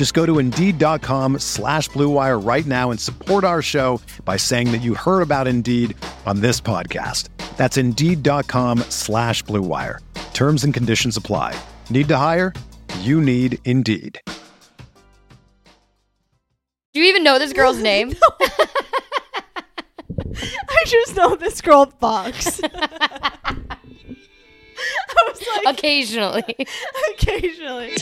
Just go to Indeed.com slash BlueWire right now and support our show by saying that you heard about Indeed on this podcast. That's Indeed.com slash BlueWire. Terms and conditions apply. Need to hire? You need Indeed. Do you even know this girl's name? I just know this girl fucks. I was like, Occasionally. occasionally.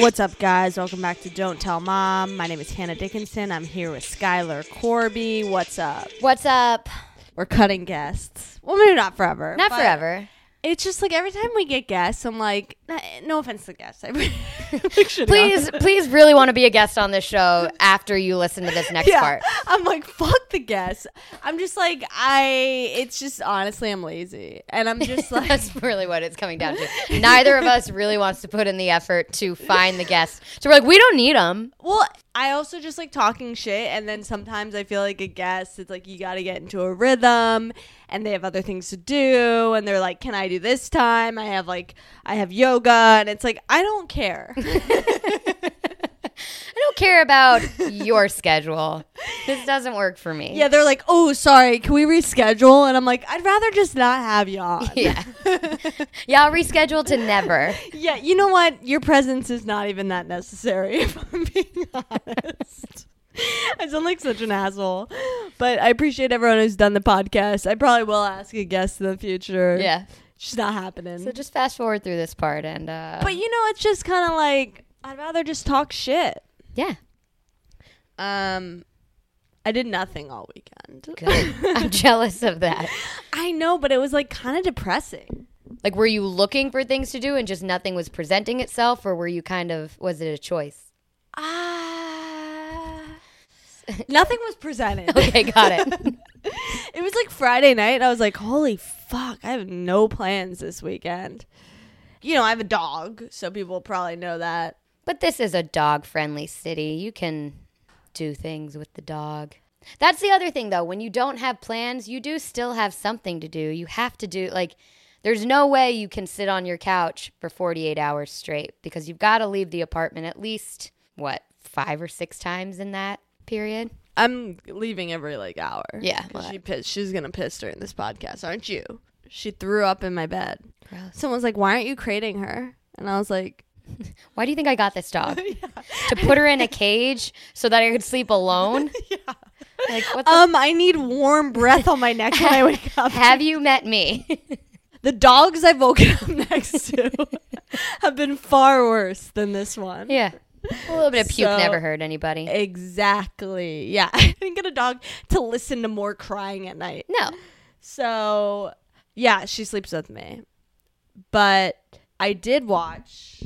What's up, guys? Welcome back to Don't Tell Mom. My name is Hannah Dickinson. I'm here with Skylar Corby. What's up? What's up? We're cutting guests. Well, maybe not forever. Not but forever. It's just like every time we get guests, I'm like, no offense to guests. I really should've Please, please really want to be a guest on this show after you listen to this next yeah. part. I'm like, fuck the guests. I'm just like, I. It's just honestly, I'm lazy, and I'm just like, That's really what it's coming down to. Neither of us really wants to put in the effort to find the guests. So we're like, we don't need them. well, I also just like talking shit, and then sometimes I feel like a guest. It's like you got to get into a rhythm, and they have other things to do, and they're like, can I do this time? I have like, I have yoga, and it's like, I don't care. Don't care about your schedule. This doesn't work for me. yeah, they're like, oh, sorry, can we reschedule? And I'm like, I'd rather just not have you on. Yeah. yeah, I'll reschedule to never. Yeah, you know what? Your presence is not even that necessary, if I'm being honest. I sound like such an asshole. But I appreciate everyone who's done the podcast. I probably will ask a guest in the future. Yeah. It's not happening. So just fast forward through this part and uh but you know, it's just kind of like, I'd rather just talk shit. Yeah. Um, I did nothing all weekend. Good. I'm jealous of that. I know, but it was like kind of depressing. Like were you looking for things to do and just nothing was presenting itself or were you kind of was it a choice? Ah. Nothing was presented. Okay, got it. It was like Friday night. I was like, holy fuck, I have no plans this weekend. You know, I have a dog, so people probably know that. But this is a dog friendly city. You can do things with the dog. That's the other thing, though. When you don't have plans, you do still have something to do. You have to do, like, there's no way you can sit on your couch for 48 hours straight because you've got to leave the apartment at least, what, five or six times in that period? I'm leaving every like hour. Yeah. she pissed. She's gonna piss during this podcast, aren't you? She threw up in my bed. Gross. Someone's like, "Why aren't you crating her?" And I was like, Why do you think I got this dog? To put her in a cage so that I could sleep alone? yeah. Like, "Um, I need warm breath on my neck when I wake up." Have you met me? The dogs I've woken up next to have been far worse than this one. yeah. A little bit of puke So- never hurt anybody. Exactly. Yeah. I didn't get a dog to listen to more crying at night. No. So, yeah, she sleeps with me. But I did watch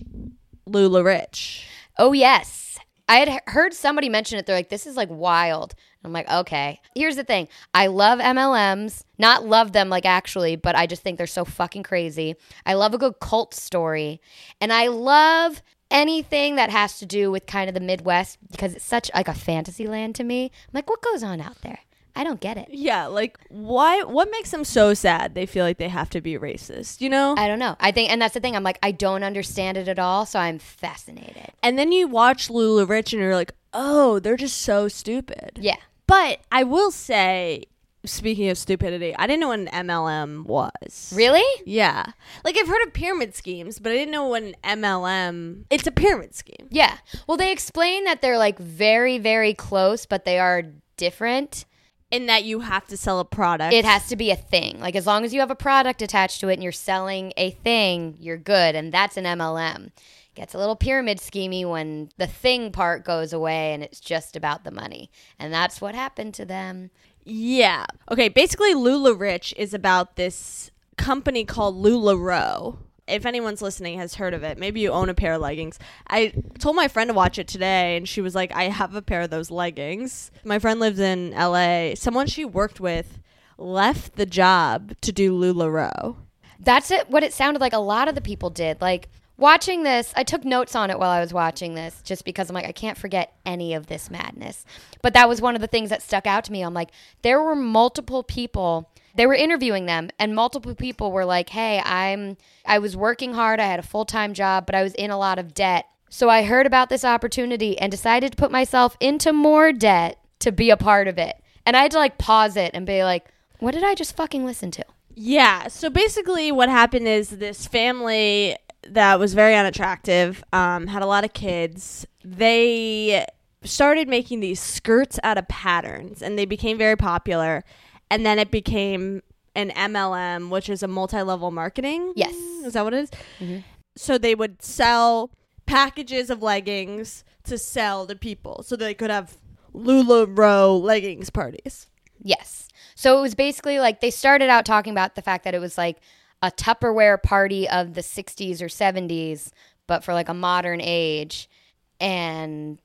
LuLaRich. Oh, yes. I had heard somebody mention it. They're like, this is like wild. I'm like, okay. Here's the thing I love MLMs. Not love them, like actually, but I just think they're so fucking crazy. I love a good cult story. And I love anything that has to do with kind of the Midwest because it's such like a fantasy land to me. I'm like, what goes on out there? I don't get it. Yeah, like why what makes them so sad they feel like they have to be racist, you know? I don't know. I think, and that's the thing. I'm like, I don't understand it at all. So I'm fascinated. and then you watch LuLaRich and you're like, "Oh, they're just so stupid." Yeah. But I will say Speaking of stupidity, I didn't know what an MLM was. Really? Yeah. Like I've heard of pyramid schemes, but I didn't know what an MLM. It's a pyramid scheme. Yeah. Well, they explain that they're like very, very close, but they are different. In that you have to sell a product. It has to be a thing. Like as long as you have a product attached to it and you're selling a thing, you're good. And that's an MLM. Gets a little pyramid schemy when the thing part goes away and it's just about the money. And that's what happened to them. Yeah. Okay, basically LuLaRich is about this company called LuLaRoe. If anyone's listening has heard of it, maybe you own a pair of leggings. I told my friend to watch it today and she was like, "I have a pair of those leggings." My friend lives in LA. Someone she worked with left the job to do LuLaRoe. That's it. What it sounded like a lot of the people did. Like watching this, I took notes on it while I was watching this, just because I'm like, I can't forget any of this madness. But that was one of the things that stuck out to me. I'm like, there were multiple people. They were interviewing them, and multiple people were like, "Hey, I'm. I was working hard. I had a full time job, but I was in a lot of debt. So I heard about this opportunity and decided to put myself into more debt to be a part of it. And I had to like pause it and be like, what did I just fucking listen to? Yeah. So basically, what happened is this family that was very unattractive, um, had a lot of kids. They started making these skirts out of patterns, and they became very popular. And then it became an MLM, which is a multi-level marketing. Yes. Is that what it is? Mm-hmm. So they would sell packages of leggings to sell to people, so they could have LuLaRoe leggings parties. Yes. So it was basically like they started out talking about the fact that it was like a Tupperware party of the 60s or 70s, but for like a modern age. And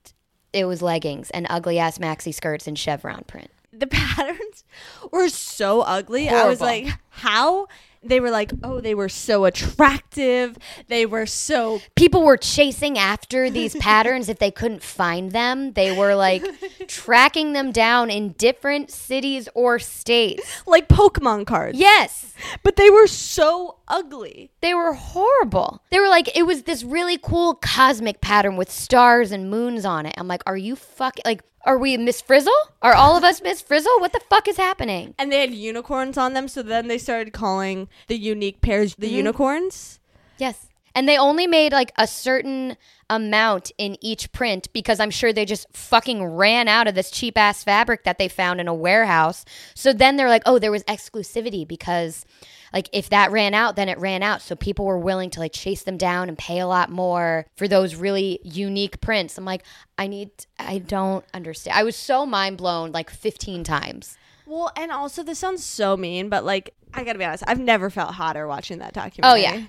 it was leggings and ugly ass maxi skirts and chevron print. The patterns were so ugly. I was like, how? They were like, oh, they were so attractive. They were so People were chasing after these patterns if they couldn't find them. They were like tracking them down in different cities or states. like Pokemon cards. Yes. But they were so ugly. They were horrible. They were like, it was this really cool cosmic pattern with stars and moons on it. I'm like, are you fucking, like, are we Miss Frizzle? Are all of us Miss Frizzle? What the fuck is happening? And they had unicorns on them, so then they started calling the unique pairs the mm-hmm. unicorns. Yes. And they only made like a certain amount in each print because I'm sure they just fucking ran out of this cheap ass fabric that they found in a warehouse. So then they're like, oh, there was exclusivity because like if that ran out, then it ran out. So people were willing to like chase them down and pay a lot more for those really unique prints. I'm like, I need, I don't understand. I was so mind blown like 15 times. Well, and also this sounds so mean, but like I gotta be honest, I've never felt hotter watching that documentary. Oh, yeah.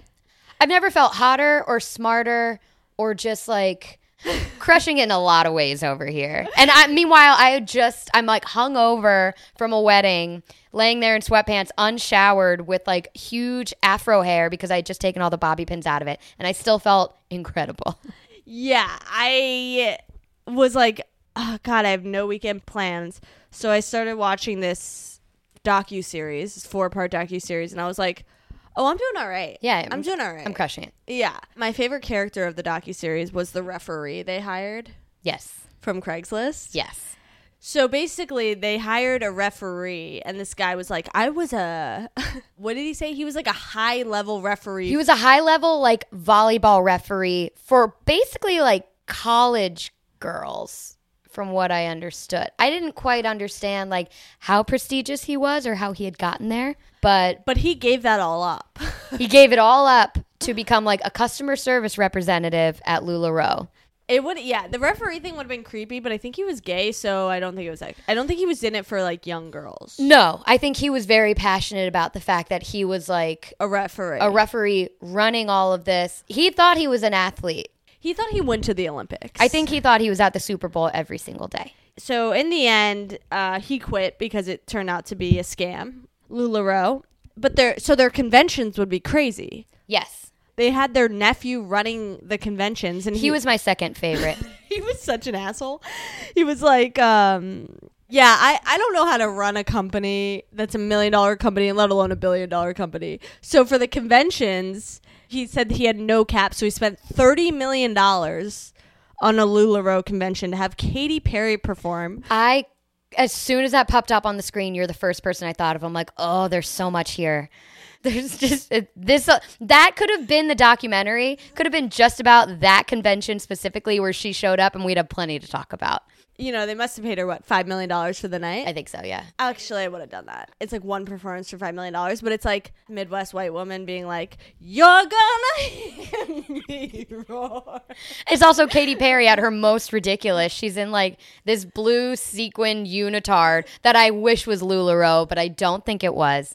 I've never felt hotter or smarter or just like crushing it in a lot of ways over here. And I, meanwhile, I just, I'm like hungover from a wedding, laying there in sweatpants, unshowered with like huge afro hair because I had just taken all the bobby pins out of it. And I still felt incredible. Yeah, I was like, oh, God, I have no weekend plans. So I started watching this docu series, four part docu series, and I was like, oh, I'm doing all right. Yeah, I'm, doing all right. I'm crushing it. yeah, my favorite character of the docu series was the referee they hired Yes. from Craigslist. Yes. So basically, they hired a referee, and this guy was like, I was a, what did he say? He was like a high level referee. He was a high level like volleyball referee for basically like college girls from what I understood. I didn't quite understand like how prestigious he was or how he had gotten there, but but he gave that all up. he gave it all up to become like a customer service representative at LuLaRoe. It would, yeah. The referee thing would have been creepy, but I think he was gay, so I don't think it was like. I don't think he was in it for like young girls. No, I think he was very passionate about the fact that he was like A referee. a referee running all of this. He thought he was an athlete. He thought he went to the Olympics. I think he thought he was at the Super Bowl every single day. so. In the end, uh, he quit because it turned out to be a scam. Lularoe, but their so their conventions would be crazy. Yes. They had their nephew running the conventions, and He was my second favorite. he was such an asshole. He was like, um, yeah, I, I don't know how to run a company that's a million dollar company, and let alone a billion dollar company. So for the conventions, he said he had no cap, so he spent thirty million dollars on a LuLaRoe convention to have Katy Perry perform. I as soon as that popped up on the screen, you're the first person I thought of. I'm like, oh, there's so much here. There's just this. Uh, that could have been the documentary. Could have been just about that convention specifically where she showed up, and we'd have plenty to talk about. You know, they must have paid her what five million dollars for the night. I think so. Yeah. Actually, I would have done that. It's like one performance for five million dollars, but it's like Midwest white woman being like, "You're gonna hear me roar." It's also Katy Perry at her most ridiculous. She's in like this blue sequin unitard that I wish was LuLaRoe, but I don't think it was.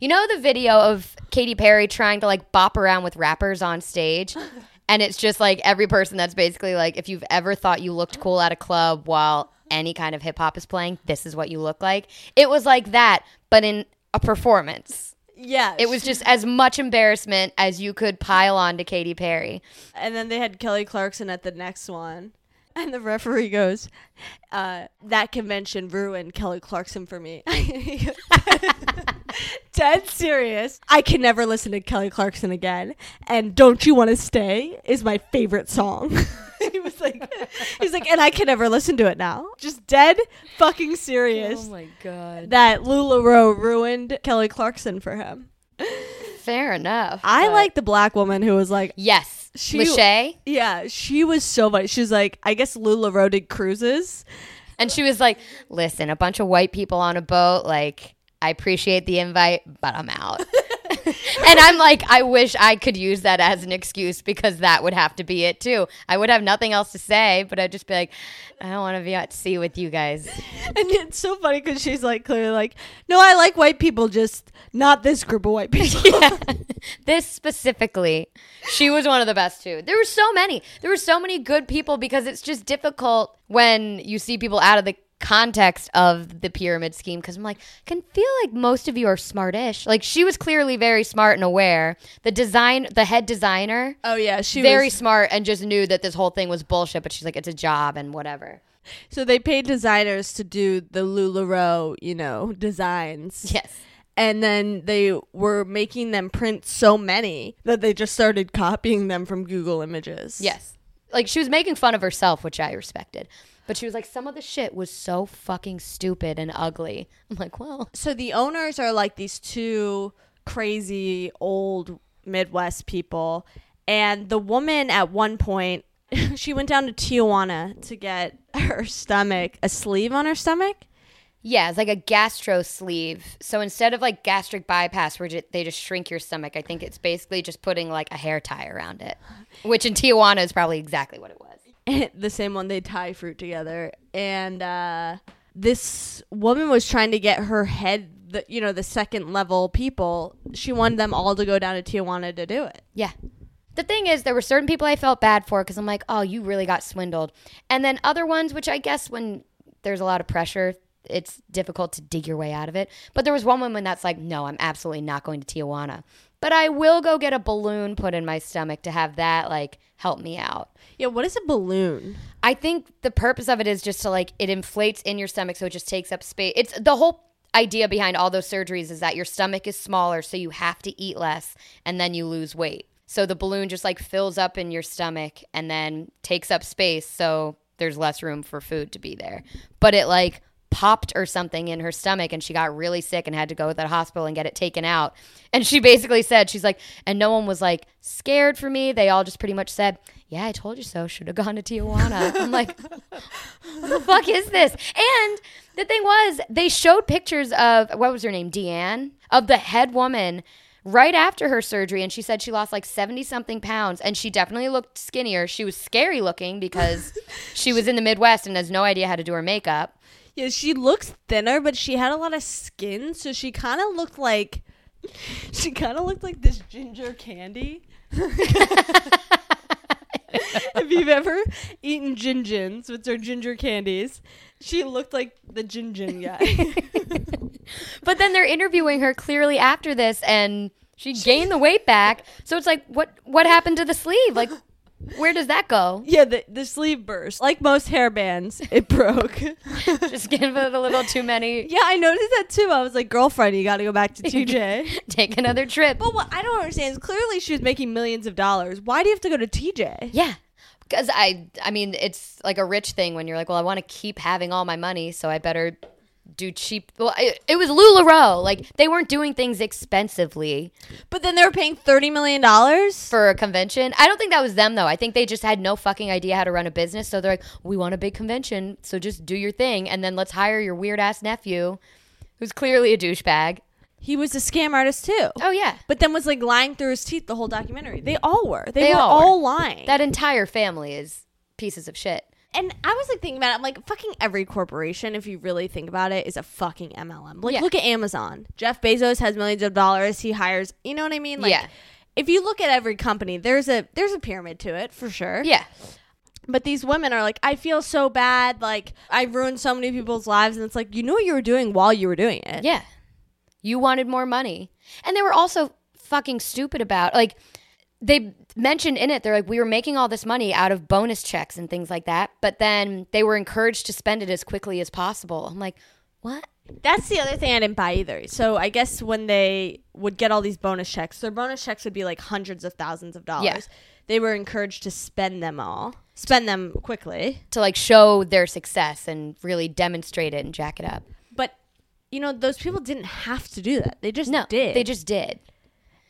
You know the video of Katy Perry trying to like bop around with rappers on stage? And it's just like every person that's basically like, if you've ever thought you looked cool at a club while any kind of hip hop is playing, this is what you look like. It was like that, but in a performance. Yeah, It was just as much embarrassment as you could pile on to Katy Perry. And then they had Kelly Clarkson at the next one. And the referee goes, uh, That convention ruined Kelly Clarkson for me. Dead serious. I can never listen to Kelly Clarkson again. And Don't You Want to Stay is my favorite song. he was like, He's like, and I can never listen to it now. Just dead fucking serious Oh my God. that LuLaRoe ruined Kelly Clarkson for him. Fair enough. I but- like the black woman who was like, Yes. She- Lachey. Yeah, she was so funny. She was like, I guess LuLaRoe did cruises. And she was like, listen, a bunch of white people on a boat, like, I appreciate the invite, but I'm out. and I'm like, I wish I could use that as an excuse because that would have to be it too. I would have nothing else to say, but I'd just be like, I don't want to be at sea with you guys. And it's so funny because she's like, clearly like, no, I like white people, just not this group of white people. yeah. this specifically, she was one of the best too. There were so many. There were so many good people because it's just difficult when you see people out of the context of the pyramid scheme because I'm like, can feel like most of you are smartish. Like she was clearly very smart and aware. The design, the head designer, oh yeah, she was very was. smart and just knew that this whole thing was bullshit. But she's like, it's a job and whatever. So they paid designers to do the LuLaRoe, you know, designs. Yes. And then they were making them print so many that they just started copying them from Google Images. Yes. Like she was making fun of herself, which I respected. But she was like, some of the shit was so fucking stupid and ugly. I'm like, well, So the owners are like these two crazy old Midwest people. And the woman at one point, she went down to Tijuana to get her stomach, a sleeve on her stomach. yeah, it's like a gastro sleeve. So instead of like gastric bypass, where they just shrink your stomach, I think it's basically just putting like a hair tie around it, which in Tijuana is probably exactly what it was. the same one they tie fruit together and uh this woman was trying to get her head the you know the second level people she wanted them all to go down to tijuana to do it Yeah. The thing is, there were certain people I felt bad for because I'm like, oh, you really got swindled. And then other ones, which I guess when there's a lot of pressure, it's difficult to dig your way out of it. But there was one woman that's like, no, I'm absolutely not going to Tijuana. But I will go get a balloon put in my stomach to have that like help me out. yeah what is a balloon I think the purpose of it is just to like it inflates in your stomach so it just takes up space. It's the whole idea behind all those surgeries is that your stomach is smaller so you have to eat less and then you lose weight. So the balloon just like fills up in your stomach and then takes up space so there's less room for food to be there. But it like popped or something in her stomach and she got really sick and had to go to the hospital and get it taken out. And she basically said, she's like, and no one was like scared for me. They all just pretty much said, yeah, I told you so. Should have gone to Tijuana. I'm like, what the fuck is this? And the thing was, they showed pictures of, what was her name? Deanne? Of the head woman right after her surgery. And she said she lost like 70 something pounds. And she definitely looked skinnier. She was scary looking because she was in the Midwest and has no idea how to do her makeup. Yeah she looks thinner but she had a lot of skin so she kind of looked like she kind of looked like this ginger candy if you've ever eaten gingins which are ginger candies she looked like the gingin guy But then they're interviewing her clearly after this, and she gained the weight back. So it's like, what what happened to the sleeve? Like, where does that go? Yeah, the, the sleeve burst. Like most hair bands, it broke. Just give it a little too many. yeah, I noticed that too. I was like, girlfriend, you got to go back to TJ. Take another trip. but what I don't understand is clearly she was making millions of dollars. Why do you have to go to TJ? Yeah. Because I, I mean, it's like a rich thing when you're like, well, I want to keep having all my money, so I better do cheap. Well, it, it was Lularoe. Like they weren't doing things expensively But then they were paying thirty million dollars. for a convention. I don't think that was them though. I think they just had no fucking idea how to run a business. So they're like, we want a big convention, so just do your thing, and then let's hire your weird ass nephew, who's clearly a douchebag. He was a scam artist too. Oh yeah, But then was like lying through his teeth the whole documentary. They all were. They, They were all all, were. lying. that entire family is pieces of shit. And I was like thinking about it. I'm like, fucking every corporation, if you really think about it, is a fucking MLM. Like, Yeah. look at Amazon. Jeff Bezos has millions of dollars. He hires. You know what I mean? Like, Yeah. If you look at every company, there's a there's a pyramid to it for sure. Yeah, But these women are like, I feel so bad. Like I ruined so many people's lives, and it's like you know what you were doing while you were doing it. Yeah. You wanted more money. And they were also fucking stupid about like they mentioned in it they're like we were making all this money out of bonus checks and things like that, but then they were encouraged to spend it as quickly as possible. I'm like, "What?" That's the other thing I didn't buy either. So I guess when they would get all these bonus checks, their bonus checks would be like hundreds of thousands of dollars. Yeah. They were encouraged to spend them all, spend them quickly. To like show their success and really demonstrate it and jack it up. But you know, those people didn't have to do that. They just No, did. they just did.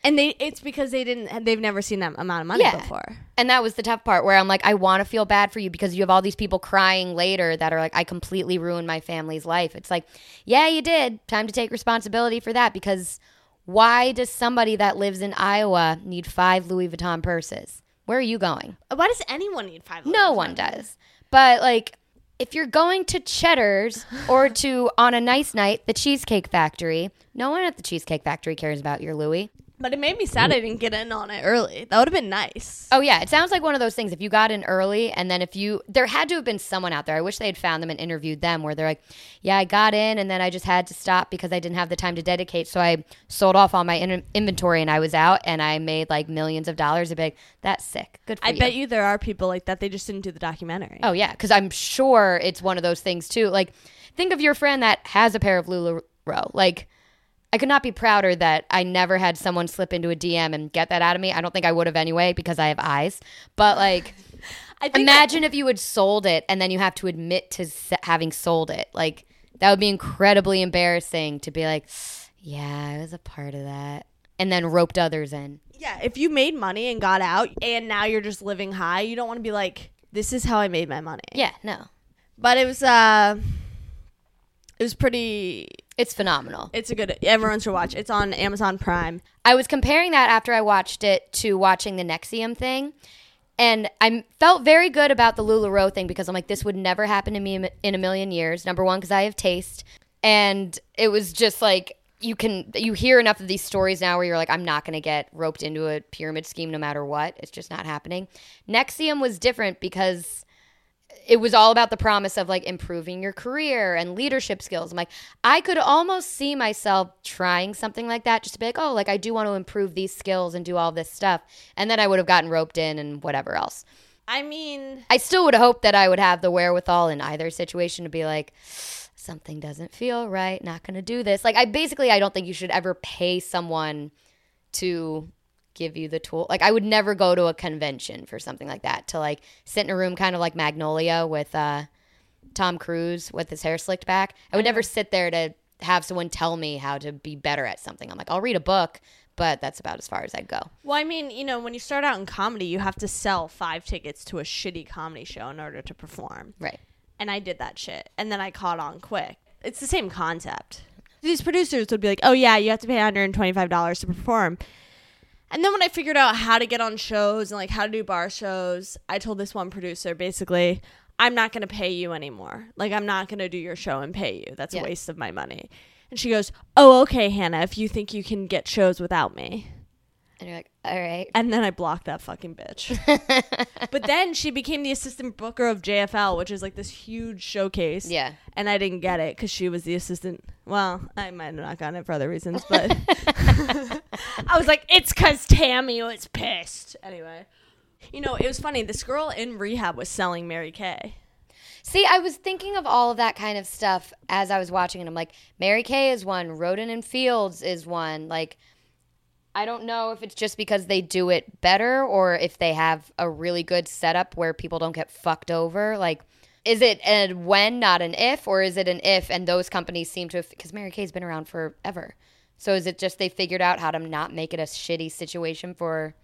And they it's because they didn't they've never seen that amount of money Yeah. before. And that was the tough part where I'm like, I want to feel bad for you because you have all these people crying later that are like, I completely ruined my family's life. It's like, yeah, you did. Time to take responsibility for that because why does somebody that lives in Iowa need five Louis Vuitton purses? Where are you going? Why does anyone need five? No Louis one Vuitton? does. But like, if you're going to Cheddar's or to on a nice night the Cheesecake Factory, no one at the Cheesecake Factory cares about your Louis. But it made me sad I didn't get in on it early. That would have been nice. Oh yeah, it sounds like one of those things. If you got in early, and then if you, there had to have been someone out there. I wish they had found them and interviewed them, where they're like, "Yeah, I got in, and then I just had to stop because I didn't have the time to dedicate. So I sold off all my in- inventory, and I was out, and I made like millions of dollars." I'd be like, "That's sick. Good for I you." bet you there are people like that. They just didn't do the documentary. Oh yeah, because I'm sure it's one of those things too. Like, think of your friend that has a pair of Lululemon. Like, I could not be prouder that I never had someone slip into a DM and get that out of me. I don't think I would have anyway because I have eyes. But like, imagine if you had sold it and then you have to admit to having sold it. Like, that would be incredibly embarrassing to be like, yeah, I was a part of that, and then roped others in. Yeah, if you made money and got out and now you're just living high, you don't want to be like, this is how I made my money. Yeah, no, But it was uh it was pretty it's phenomenal. it's a good everyone should watch. It's on Amazon Prime. I was comparing that after I watched it to watching the NXIVM thing. And I felt very good about the LuLaRoe thing because I'm like, this would never happen to me in a million years. Number one, because I have taste. And it was just like, you can, you hear enough of these stories now where you're like, I'm not going to get roped into a pyramid scheme no matter what. It's just not happening. NXIVM was different because it was all about the promise of like improving your career and leadership skills. I'm like, I could almost see myself trying something like that just to be like, oh, like I do want to improve these skills and do all this stuff. And then I would have gotten roped in and whatever else. I mean, I still would have hoped that I would have the wherewithal in either situation to be like, something doesn't feel right, not going to do this. Like, I basically, I don't think you should ever pay someone to give you the tool. Like, I would never go to a convention for something like that to like sit in a room kind of like Magnolia with uh, Tom Cruise with his hair slicked back. I would never sit there to have someone tell me how to be better at something. I'm like, I'll read a book, but that's about as far as I'd go. well, I mean, you know, when you start out in comedy, you have to sell 5 tickets to a shitty comedy show in order to perform. Right. and I did that shit. And then I caught on quick. It's the same concept. These producers would be like, "Oh yeah, you have to pay $125 to perform." And then when I figured out how to get on shows and like how to do bar shows, I told this one producer basically, "I'm not going to pay you anymore. Like I'm not going to do your show and pay you. That's Yeah. a waste of my money." And she goes, "Oh, okay, Hannah, if you think you can get shows without me." And you're like, all right. And then I blocked that fucking bitch. but then she became the assistant booker of JFL, which is like this huge showcase. Yeah. And I didn't get it because she was the assistant. Well, I might have not gotten it for other reasons, but I was like, it's because Tammy was pissed. Anyway, you know, it was funny. This girl in rehab was selling Mary Kay. See, I was thinking of all of that kind of stuff as I was watching, and I'm like, Mary Kay is one, Rodan and Fields is one. Like, I don't know if it's just because they do it better or if they have a really good setup where people don't get fucked over. Like, is it a when, not an if, or is it an if? And those companies seem to have, because Mary Kay's been around forever. So is it just they figured out how to not make it a shitty situation for.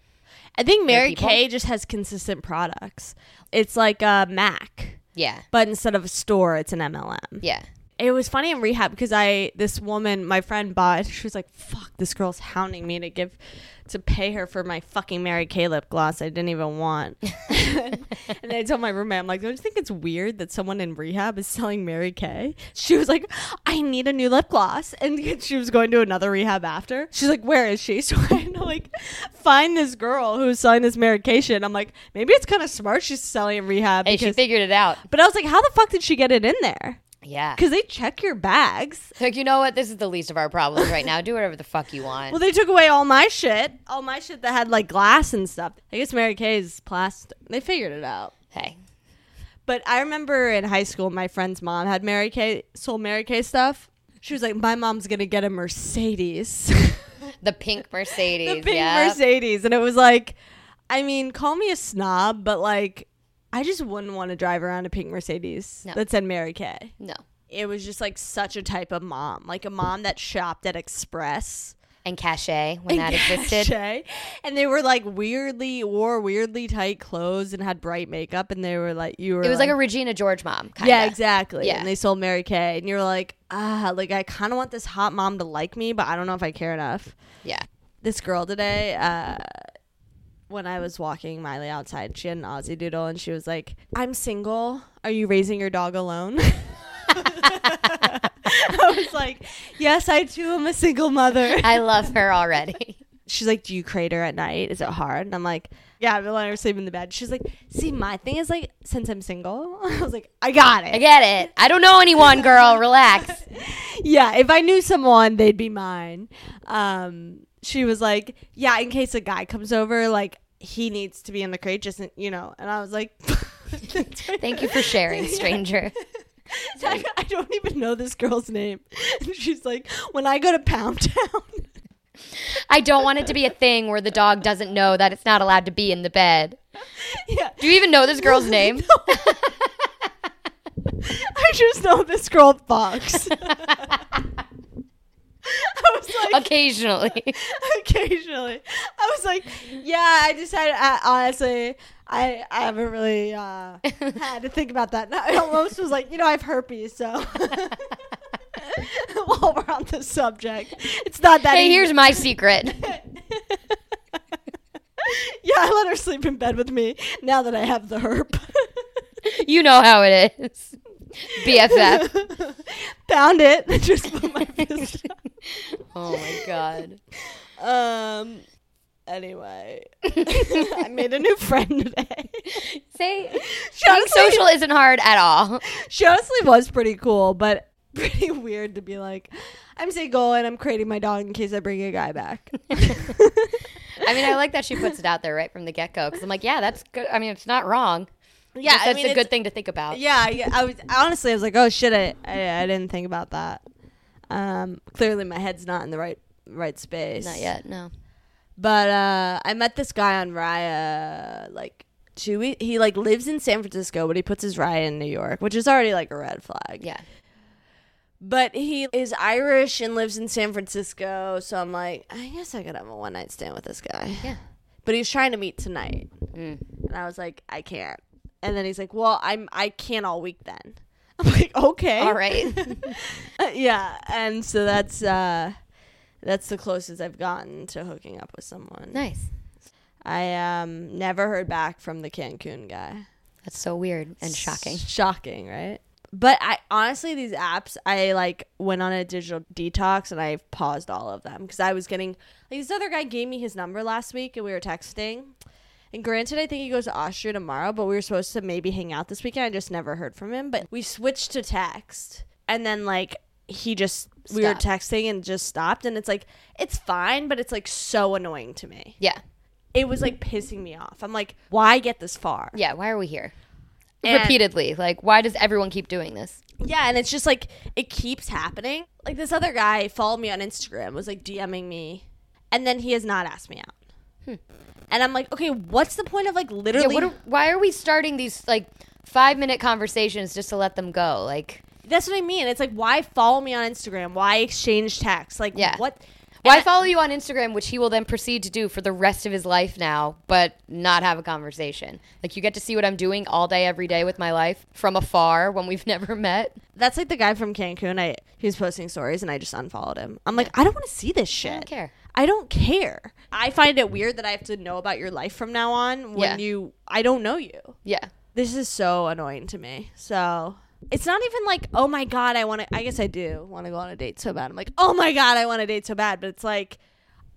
I think Mary? Kay just has consistent products. It's like a Mac, Yeah. but instead of a store, it's an MLM. Yeah. It was funny in rehab because I this woman, my friend bought. She was like, "Fuck, this girl's hounding me to give to pay her for my fucking Mary Kay lip gloss I didn't even want." and I told my roommate, "I'm like, don't you think it's weird that someone in rehab is selling Mary Kay?" She was like, "I need a new lip gloss," and she was going to another rehab after. She's like, "Where is she?" So I had to like find this girl who's selling this Mary Kay shit. I'm like, maybe it's kind of smart she's selling in rehab. Hey, she figured it out. but I was like, how the fuck did she get it in there? Yeah. Because they check your bags. Like, you know what? This is the least of our problems right now. Do whatever the fuck you want. Well, they took away all my shit, all my shit that had like glass and stuff. I guess Mary Kay's plastic. They figured it out. hey. But I remember in high school, my friend's mom had Mary Kay, sold Mary Kay stuff. She was like, "My mom's gonna get a Mercedes, The pink Mercedes. the pink yeah. Mercedes," and it was like, I mean, call me a snob, but like, I just wouldn't want to drive around a pink Mercedes No. that said Mary Kay. No. It was just like such a type of mom, like a mom that shopped at Express. And Cache when that existed. Cache. And they were like weirdly wore weirdly tight clothes and had bright makeup and they were like you were It was like a Regina George mom. Kinda. Yeah, exactly. Yeah. And they sold Mary Kay and you're like, ah, like I kinda want this hot mom to like me, but I don't know if I care enough. Yeah. This girl today, uh when I was walking Miley outside, she had an Aussie doodle and she was like, I'm single. Are you raising your dog alone? I was like, Yes, I too am a single mother. I love her already. she's like, "Do you crate her at night? Is it hard?" And I'm like, "Yeah, I've been letting her sleep in the bed." She's like, "See, my thing is like, since I'm single, I was like, I got it. I get it. I don't know anyone, girl. Relax. yeah, if I knew someone, they'd be mine." Um, she was like, "Yeah, in case a guy comes over, like." He needs to be in the crate, just you know. And I was like, Thank you for sharing, stranger. I, I don't even know this girl's name. And she's like, when I go to Pound Town, I don't want it to be a thing where the dog doesn't know that it's not allowed to be in the bed. yeah, Do you even know this girl's name? I just know this girl Fox. I was like, Occasionally. occasionally. I was like, yeah, I decided, I, honestly, I, I haven't really uh, had to think about that. I almost was like, you know, I have herpes, so. While we're on the subject, it's not that Hey, easy. here's my secret. yeah, I let her sleep in bed with me now that I have the herp. You know how it is. BFF. Found it. Just put my fist Oh my god. Um. Anyway, I made a new friend today. Say, being social isn't hard at all. she honestly was pretty cool, but pretty weird to be like, I'm single and I'm creating my dog in case I bring a guy back. I mean, I like that she puts it out there right from the get go because I'm like, yeah, that's good. I mean, it's not wrong. Yeah, Just I that's mean, a good thing to think about. Yeah, yeah. I was honestly, I was like, oh shit, I, I, I didn't think about that. Um, clearly my head's not in the right right space. Not yet, no. But uh, I met this guy on Raya like two weeks. He like lives in San Francisco, but he puts his Raya in New York, which is already like a red flag. Yeah. But he is Irish and lives in San Francisco, so I'm like, I guess I could have a one night stand with this guy. Yeah. But he's trying to meet tonight, Mm. and I was like, I can't. And then he's like, Well, I'm I can't all week then. I'm like, okay, All right. yeah. And so that's uh, that's the closest I've gotten to hooking up with someone. nice. I um never heard back from the Cancun guy. That's so weird and shocking. Shocking, right? But I honestly these apps I like went on a digital detox and I paused all of them because I was getting like this other guy gave me his number last week and we were texting. And granted, I think he goes to Austria tomorrow, but we were supposed to maybe hang out this weekend. I just never heard from him. But we switched to text, and then like he just we were texting and just stopped, and it's like it's fine, but it's like so annoying to me. Yeah. It was like pissing me off. I'm like, why get this far? Yeah. Why are we here? And- Repeatedly. Like, why does everyone keep doing this? Yeah, and it's just like it keeps happening. Like this other guy followed me on Instagram, was like DMing me, and then he has not asked me out. Hmm. And I'm like, okay, what's the point of like literally? Yeah, what are, why are we starting these like five minute conversations just to let them go? Like, That's what I mean. It's like, why follow me on Instagram? Why exchange texts? Like, Yeah. what? why And I- follow you on Instagram, which he will then proceed to do for the rest of his life now, but not have a conversation? Like, you get to see what I'm doing all day, every day with my life from afar when we've never met. That's like the guy from Cancun. I he was posting stories, and I just unfollowed him. I'm like, I don't want to see this shit. I don't care. I don't care. I find it weird that I have to know about your life from now on when Yeah. you I don't know you. Yeah. This is so annoying to me. So it's not even like, oh my god, I want to. I guess I do want to go on a date so bad. I'm like, oh my god, I want a date so bad. But it's like,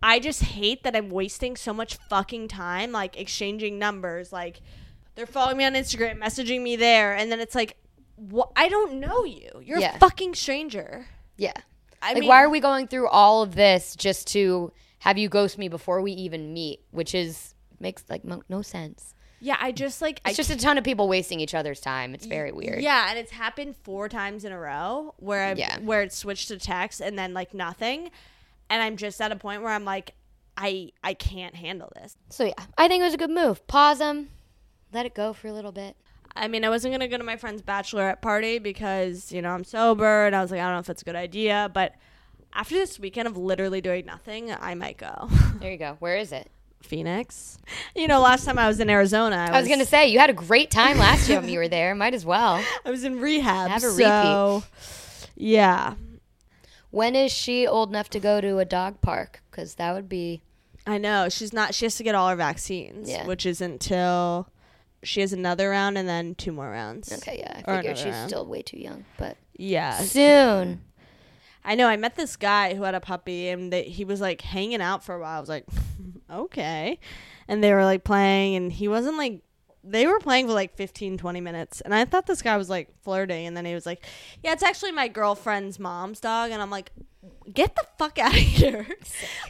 I just hate that I'm wasting so much fucking time, like exchanging numbers. Like they're following me on Instagram, messaging me there, and then it's like, what? I don't know you. You're Yeah. a fucking stranger. Yeah. I like, mean, why are we going through all of this just to have you ghost me before we even meet? Which is makes like mo- no sense. Yeah, I just like I It's just a ton of people wasting each other's time. It's very weird. Yeah, and it's happened four times in a row where I Yeah. where it switched to text and then like nothing, and I'm just at a point where I'm like, I I can't handle this. So yeah, I think it was a good move. Pause them, let it go for a little bit. I mean, I wasn't gonna go to my friend's bachelorette party because you know I'm sober, and I was like, I don't know if that's a good idea, but after this weekend of literally doing nothing, I might go. There you go. Where is it? Phoenix. You know, last time I was in Arizona, I was, I was gonna say you had a great time last time you were there. Might as well. I was in rehab. Have a so, Yeah, When is she old enough to go to a dog park? Because that would be I know she's not. She has to get all her vaccines, Yeah. which isn't till she has another round and then two more rounds. okay. Yeah, Or I figured another she's round. still way too young, but Yeah, soon. I know. I met this guy who had a puppy, and they, he was like hanging out for a while. I was like, okay, and they were like playing, and he wasn't like. They were playing for like 15, 20 minutes, and I thought this guy was like flirting, and then he was like, "Yeah, it's actually my girlfriend's mom's dog," and I'm like, "Get the fuck out of here!"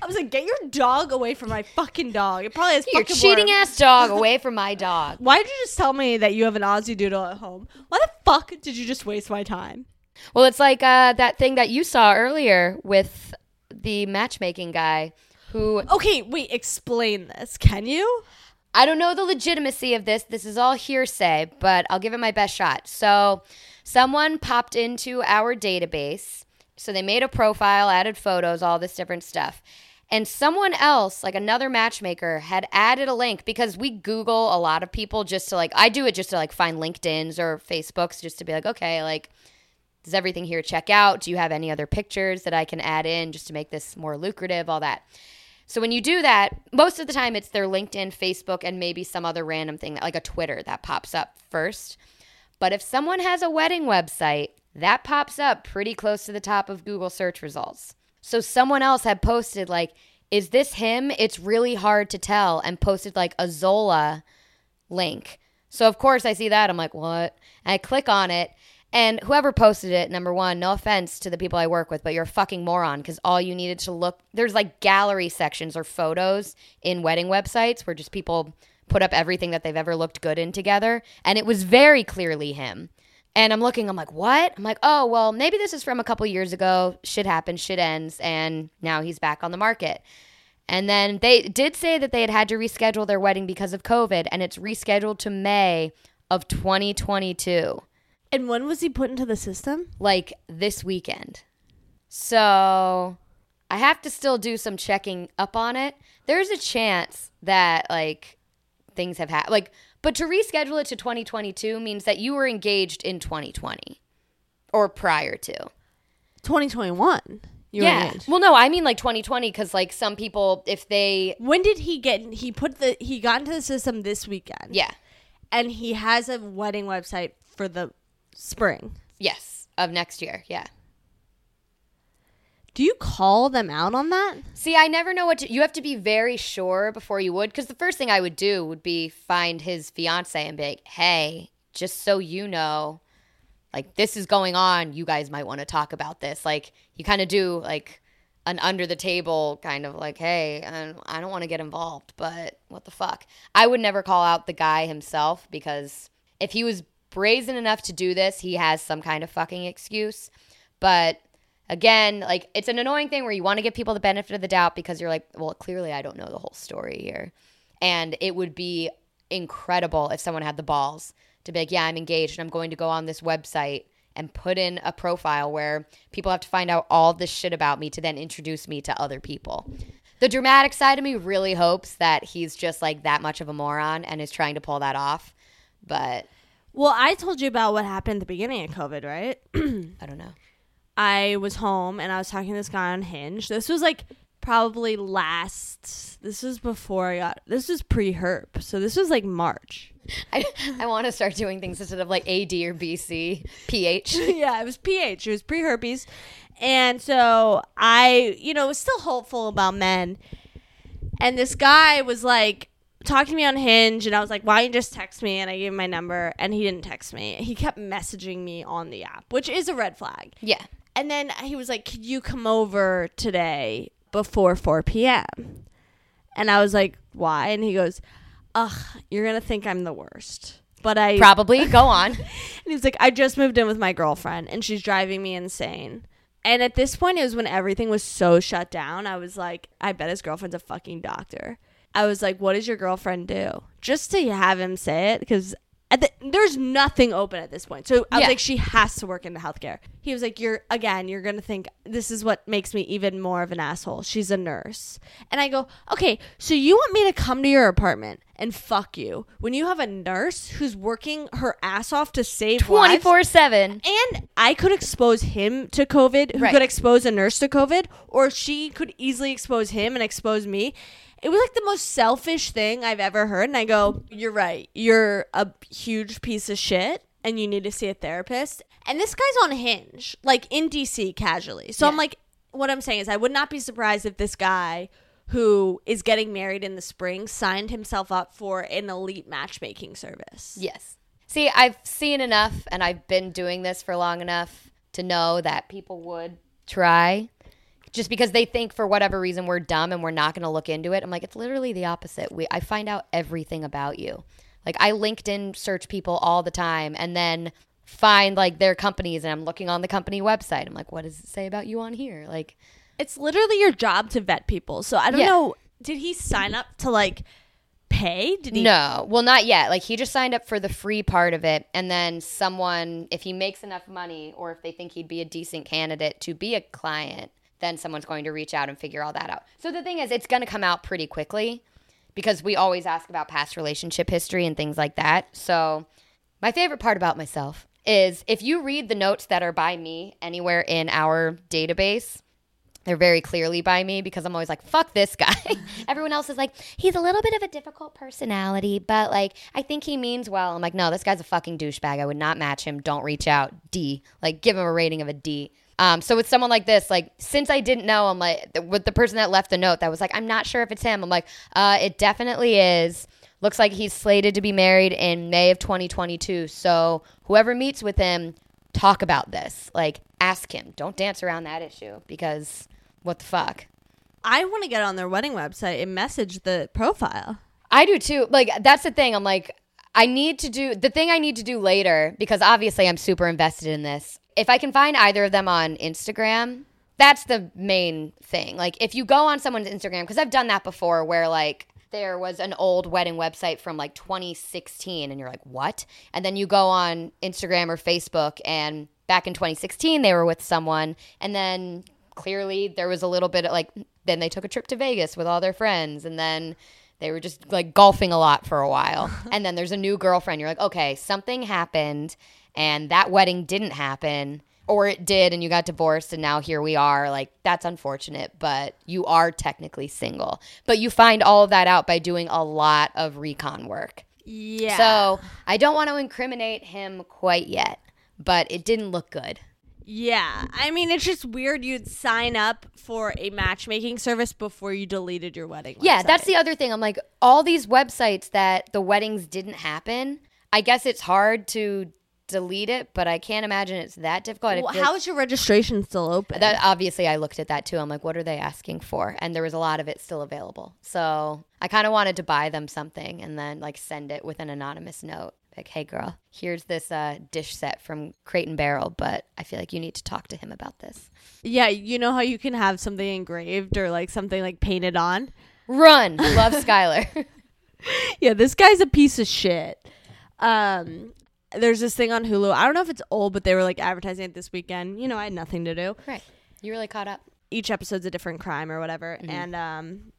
I was like, "Get your dog away from my fucking dog." It probably has Your fucking cheating more- ass dog away from my dog. Why did you just tell me that you have an Aussie Doodle at home? Why the fuck did you just waste my time? Well, it's like uh, that thing that you saw earlier with the matchmaking guy who Okay, wait, explain this. Can you? I don't know the legitimacy of this. This is all hearsay, but I'll give it my best shot. So, someone popped into our database. So, they made a profile, added photos, all this different stuff. And someone else, like another matchmaker, had added a link because we Google a lot of people just to like, I do it just to like find LinkedIn's or Facebook's just to be like, okay, like, does everything here check out? Do you have any other pictures that I can add in just to make this more lucrative? All that. So when you do that, most of the time it's their LinkedIn, Facebook, and maybe some other random thing like a Twitter that pops up first. But if someone has a wedding website, that pops up pretty close to the top of Google search results. So someone else had posted like, "Is this him?" It's really hard to tell, and posted like a Zola link. So of course I see that I'm like, "What?" And I click on it, and whoever posted it, number one, no offense to the people I work with, but you're a fucking moron because all you needed to look there's like gallery sections or photos in wedding websites where just people put up everything that they've ever looked good in together, and it was very clearly him. And I'm looking, I'm like, what? I'm like, oh, well, maybe this is from a couple years ago. Shit happens, shit ends, and now he's back on the market. And then they did say that they had had to reschedule their wedding because of COVID, and it's rescheduled to May of 2022, And when was he put into the system? like this weekend. So I have to still do some checking up on it. There's a chance that, like, things have happened. Like, but to reschedule it to 2022 means that you were engaged in 2020 or prior to. 2021. You yeah. engaged. Well, no, I mean like 2020 because like some people, if they, When did he get? He put the he got into the system this weekend. yeah, and he has a wedding website for the spring. yes, of next year, yeah. Do you call them out on that? See, I never know what to, you have to be very sure before you would, because the first thing I would do would be find his fiance and be like, hey, just so you know, like this is going on. You guys might want to talk about this. Like you kind of do like an under the table kind of like, hey, I I don't want to get involved, but what the fuck? I would never call out the guy himself because if he was brazen enough to do this, he has some kind of fucking excuse. But again, like it's an annoying thing where you want to give people the benefit of the doubt because you're like, well, clearly I don't know the whole story here. And it would be incredible if someone had the balls to be like, yeah, I'm engaged and I'm going to go on this website and put in a profile where people have to find out all this shit about me to then introduce me to other people. The dramatic side of me really hopes that he's just like that much of a moron and is trying to pull that off. But Well, I told you about what happened at the beginning of COVID, right? I don't know. I was home and I was talking to this guy on Hinge. This was like probably last. This was before I got. This was pre herp, so this was like March. I, I want to start doing things instead of like AD or BC, PH. yeah, it was pH. It was pre herpes, and so I, you know, was still hopeful about men. And this guy was like talking to me on Hinge, and I was like, "Why don't you just text me?" And I gave him my number, and he didn't text me. He kept messaging me on the app, which is a red flag. Yeah. And then he was like, "Could you come over today before 4 p.m.?" And I was like, "Why?" And he goes, "Ugh, you're gonna think I'm the worst." But I Probably. Go on. and he was like, I just moved in with my girlfriend and she's driving me insane. And at this point, it was when everything was so shut down. I was like, I bet his girlfriend's a fucking doctor. I was like, what does your girlfriend do? Just to have him say it, because the, there's nothing open at this point. So I was Yeah. like, she has to work in the healthcare. He was like, you're, again, you're going to think this is what makes me even more of an asshole. She's a nurse. And I go, okay, so you want me to come to your apartment and fuck you when you have a nurse who's working her ass off to save lives? 24 7. And I could expose him to COVID, who Right. could expose a nurse to COVID, or she could easily expose him and expose me. It was like the most selfish thing I've ever heard. And I go, You're right. You're a huge piece of shit and you need to see a therapist. And this guy's on Hinge, like in DC casually. So I'm like, what I'm saying is, I would not be surprised if this guy who is getting married in the spring signed himself up for an elite matchmaking service. Yes. See, I've seen enough and I've been doing this for long enough to know that people would try just because they think for whatever reason we're dumb and we're not going to look into it. I'm like, it's literally the opposite. We I find out everything about you. Like I LinkedIn search people all the time and then find like their companies and I'm looking on the company website. I'm like, what does it say about you on here? Like it's literally your job to vet people. So I don't Yeah. know. Did he sign up to like pay? Did he? No, well, not yet. Like he just signed up for the free part of it, and then someone, if he makes enough money, or if they think he'd be a decent candidate to be a client, then someone's going to reach out and figure all that out. So the thing is, it's going to come out pretty quickly because we always ask about past relationship history and things like that. So my favorite part about myself is if you read the notes that are by me anywhere in our database. They're very clearly by me because I'm always like, fuck this guy. Everyone else is like, he's a little bit of a difficult personality, but like, I think he means well. I'm like, no, this guy's a fucking douchebag. I would not match him. Don't reach out. D. Like, give him a rating of a D. Um, so with someone like this, like, since I didn't know, I'm like, with the person that left the note that was like, I'm not sure if it's him. I'm like, uh, it definitely is. Looks like he's slated to be married in May of 2022. So whoever meets with him, talk about this. Like, ask him. Don't dance around that issue because what the fuck? I want to get on their wedding website and message the profile. I do too. Like, that's the thing. I'm like, I need to do the thing I need to do later because obviously I'm super invested in this. If I can find either of them on Instagram, that's the main thing. Like, if you go on someone's Instagram, because I've done that before where like, there was an old wedding website from like 2016 and you're like what and then you go on instagram or facebook and back in 2016 they were with someone and then clearly there was a little bit of like then they took a trip to vegas with all their friends and then they were just like golfing a lot for a while. And then there's a new girlfriend. You're like okay something happened and that wedding didn't happen or it did and you got divorced and now here we are. Like that's unfortunate but you are technically single. But you find all of that out by doing a lot of recon work. Yeah. so i don't want to incriminate him quite yet but it didn't look good yeah, I mean, it's just weird you'd sign up for a matchmaking service before you deleted your wedding. yeah website. that's the other thing i'm like all these websites that the weddings didn't happen i guess it's hard to delete it but i can't imagine it's that difficult Well, how is your registration still open? That obviously I looked at that too. I'm like, what are they asking for? And there was a lot of it still available. So I kind of wanted to buy them something and then like send it with an anonymous note. Like, hey, girl, here's this uh, dish set from Crate and Barrel, but I feel like you need to talk to him about this. Yeah, you know how you can have something engraved or like something like painted on? Run. Love Skylar. yeah, this guy's a piece of shit. Um, there's this thing on Hulu. I don't know if it's old, but they were like advertising it this weekend. You know, I had nothing to do. right. You really caught up. Each episode's a different crime or whatever. And um,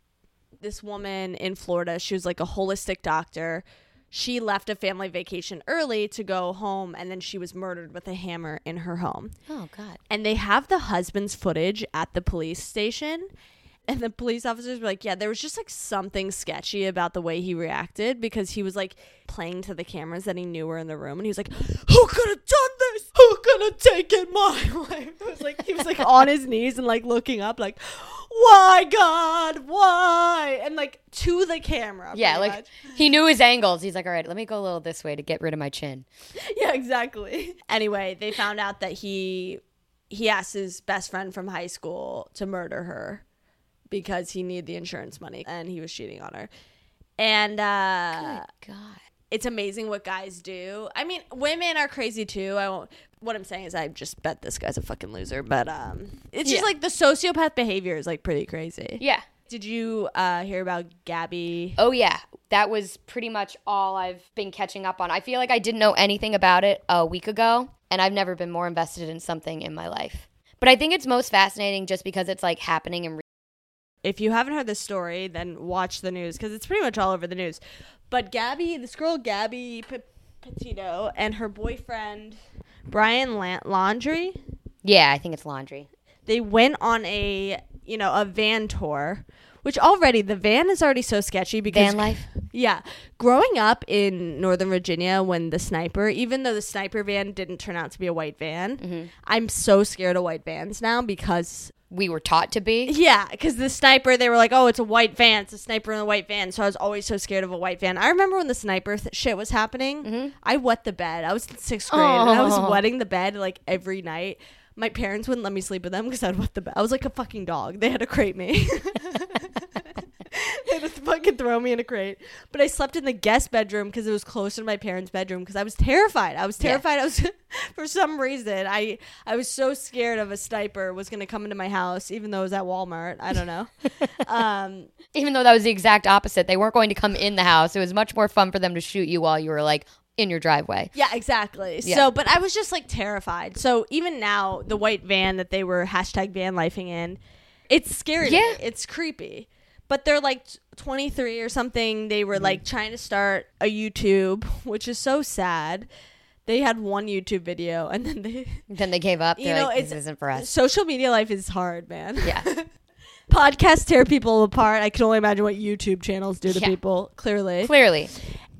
this woman in Florida, she was like a holistic doctor. She left a family vacation early to go home, and then she was murdered with a hammer in her home. Oh, God. and they have the husband's footage at the police station and the police officers were like yeah there was just like something sketchy about the way he reacted because he was like playing to the cameras that he knew were in the room and he was like who could have done this who could have taken my life it was like he was like on his knees and like looking up like why god why and like to the camera Yeah, like much. he knew his angles. He's like, all right, let me go a little this way to get rid of my chin. yeah, exactly. Anyway, they found out that he he asked his best friend from high school to murder her because he needed the insurance money and he was cheating on her. And uh God. it's amazing what guys do. I mean, women are crazy too. I won't what I'm saying is I just bet this guy's a fucking loser, but um it's just Yeah. like the sociopath behavior is like pretty crazy. Yeah. Did you uh hear about Gabby? Oh, yeah. That was pretty much all I've been catching up on. I feel like I didn't know anything about it a week ago, and I've never been more invested in something in my life. But I think it's most fascinating just because it's like happening in. Re- if you haven't heard this story, then watch the news because it's pretty much all over the news. But Gabby, this girl Gabby P- Petito, and her boyfriend Brian La- Laundrie, yeah, I think it's laundry. they went on a you know a van tour. Which already the van is already so sketchy because Van life. yeah, growing up in Northern Virginia when the sniper, even though the sniper van didn't turn out to be a white van, mm-hmm. I'm so scared of white vans now because We were taught to be. yeah, because the sniper, they were like, oh, it's a white van. It's a sniper in a white van. So I was always so scared of a white van. I remember when the sniper th- shit was happening, mm-hmm. I wet the bed. I was in sixth grade and I was wetting the bed like every night. My parents wouldn't let me sleep with them because I'd wet the bed. I was like a fucking dog. They had to crate me. they had to fucking throw me in a crate. But I slept in the guest bedroom because it was closer to my parents' bedroom because I was terrified. I was Yeah. terrified. I was for some reason I I was so scared of a sniper was gonna come into my house, even though it was at Walmart. I don't know. um, Even though that was the exact opposite. They weren't going to come in the house. It was much more fun for them to shoot you while you were like in your driveway. yeah, exactly. Yeah. So, but I was just like terrified. So even now, the white van that they were hashtag van lifing in, it's scary. Yeah. it's creepy. But they're like 23 or something. They were Mm-hmm. like trying to start a YouTube, which is so sad. They had one YouTube video and then they Then they gave up. You They're know, like, this it's- isn't for us. social media life is hard, man. Yeah. Podcasts tear people apart. I can only imagine what YouTube channels do to Yeah. people, clearly. Clearly.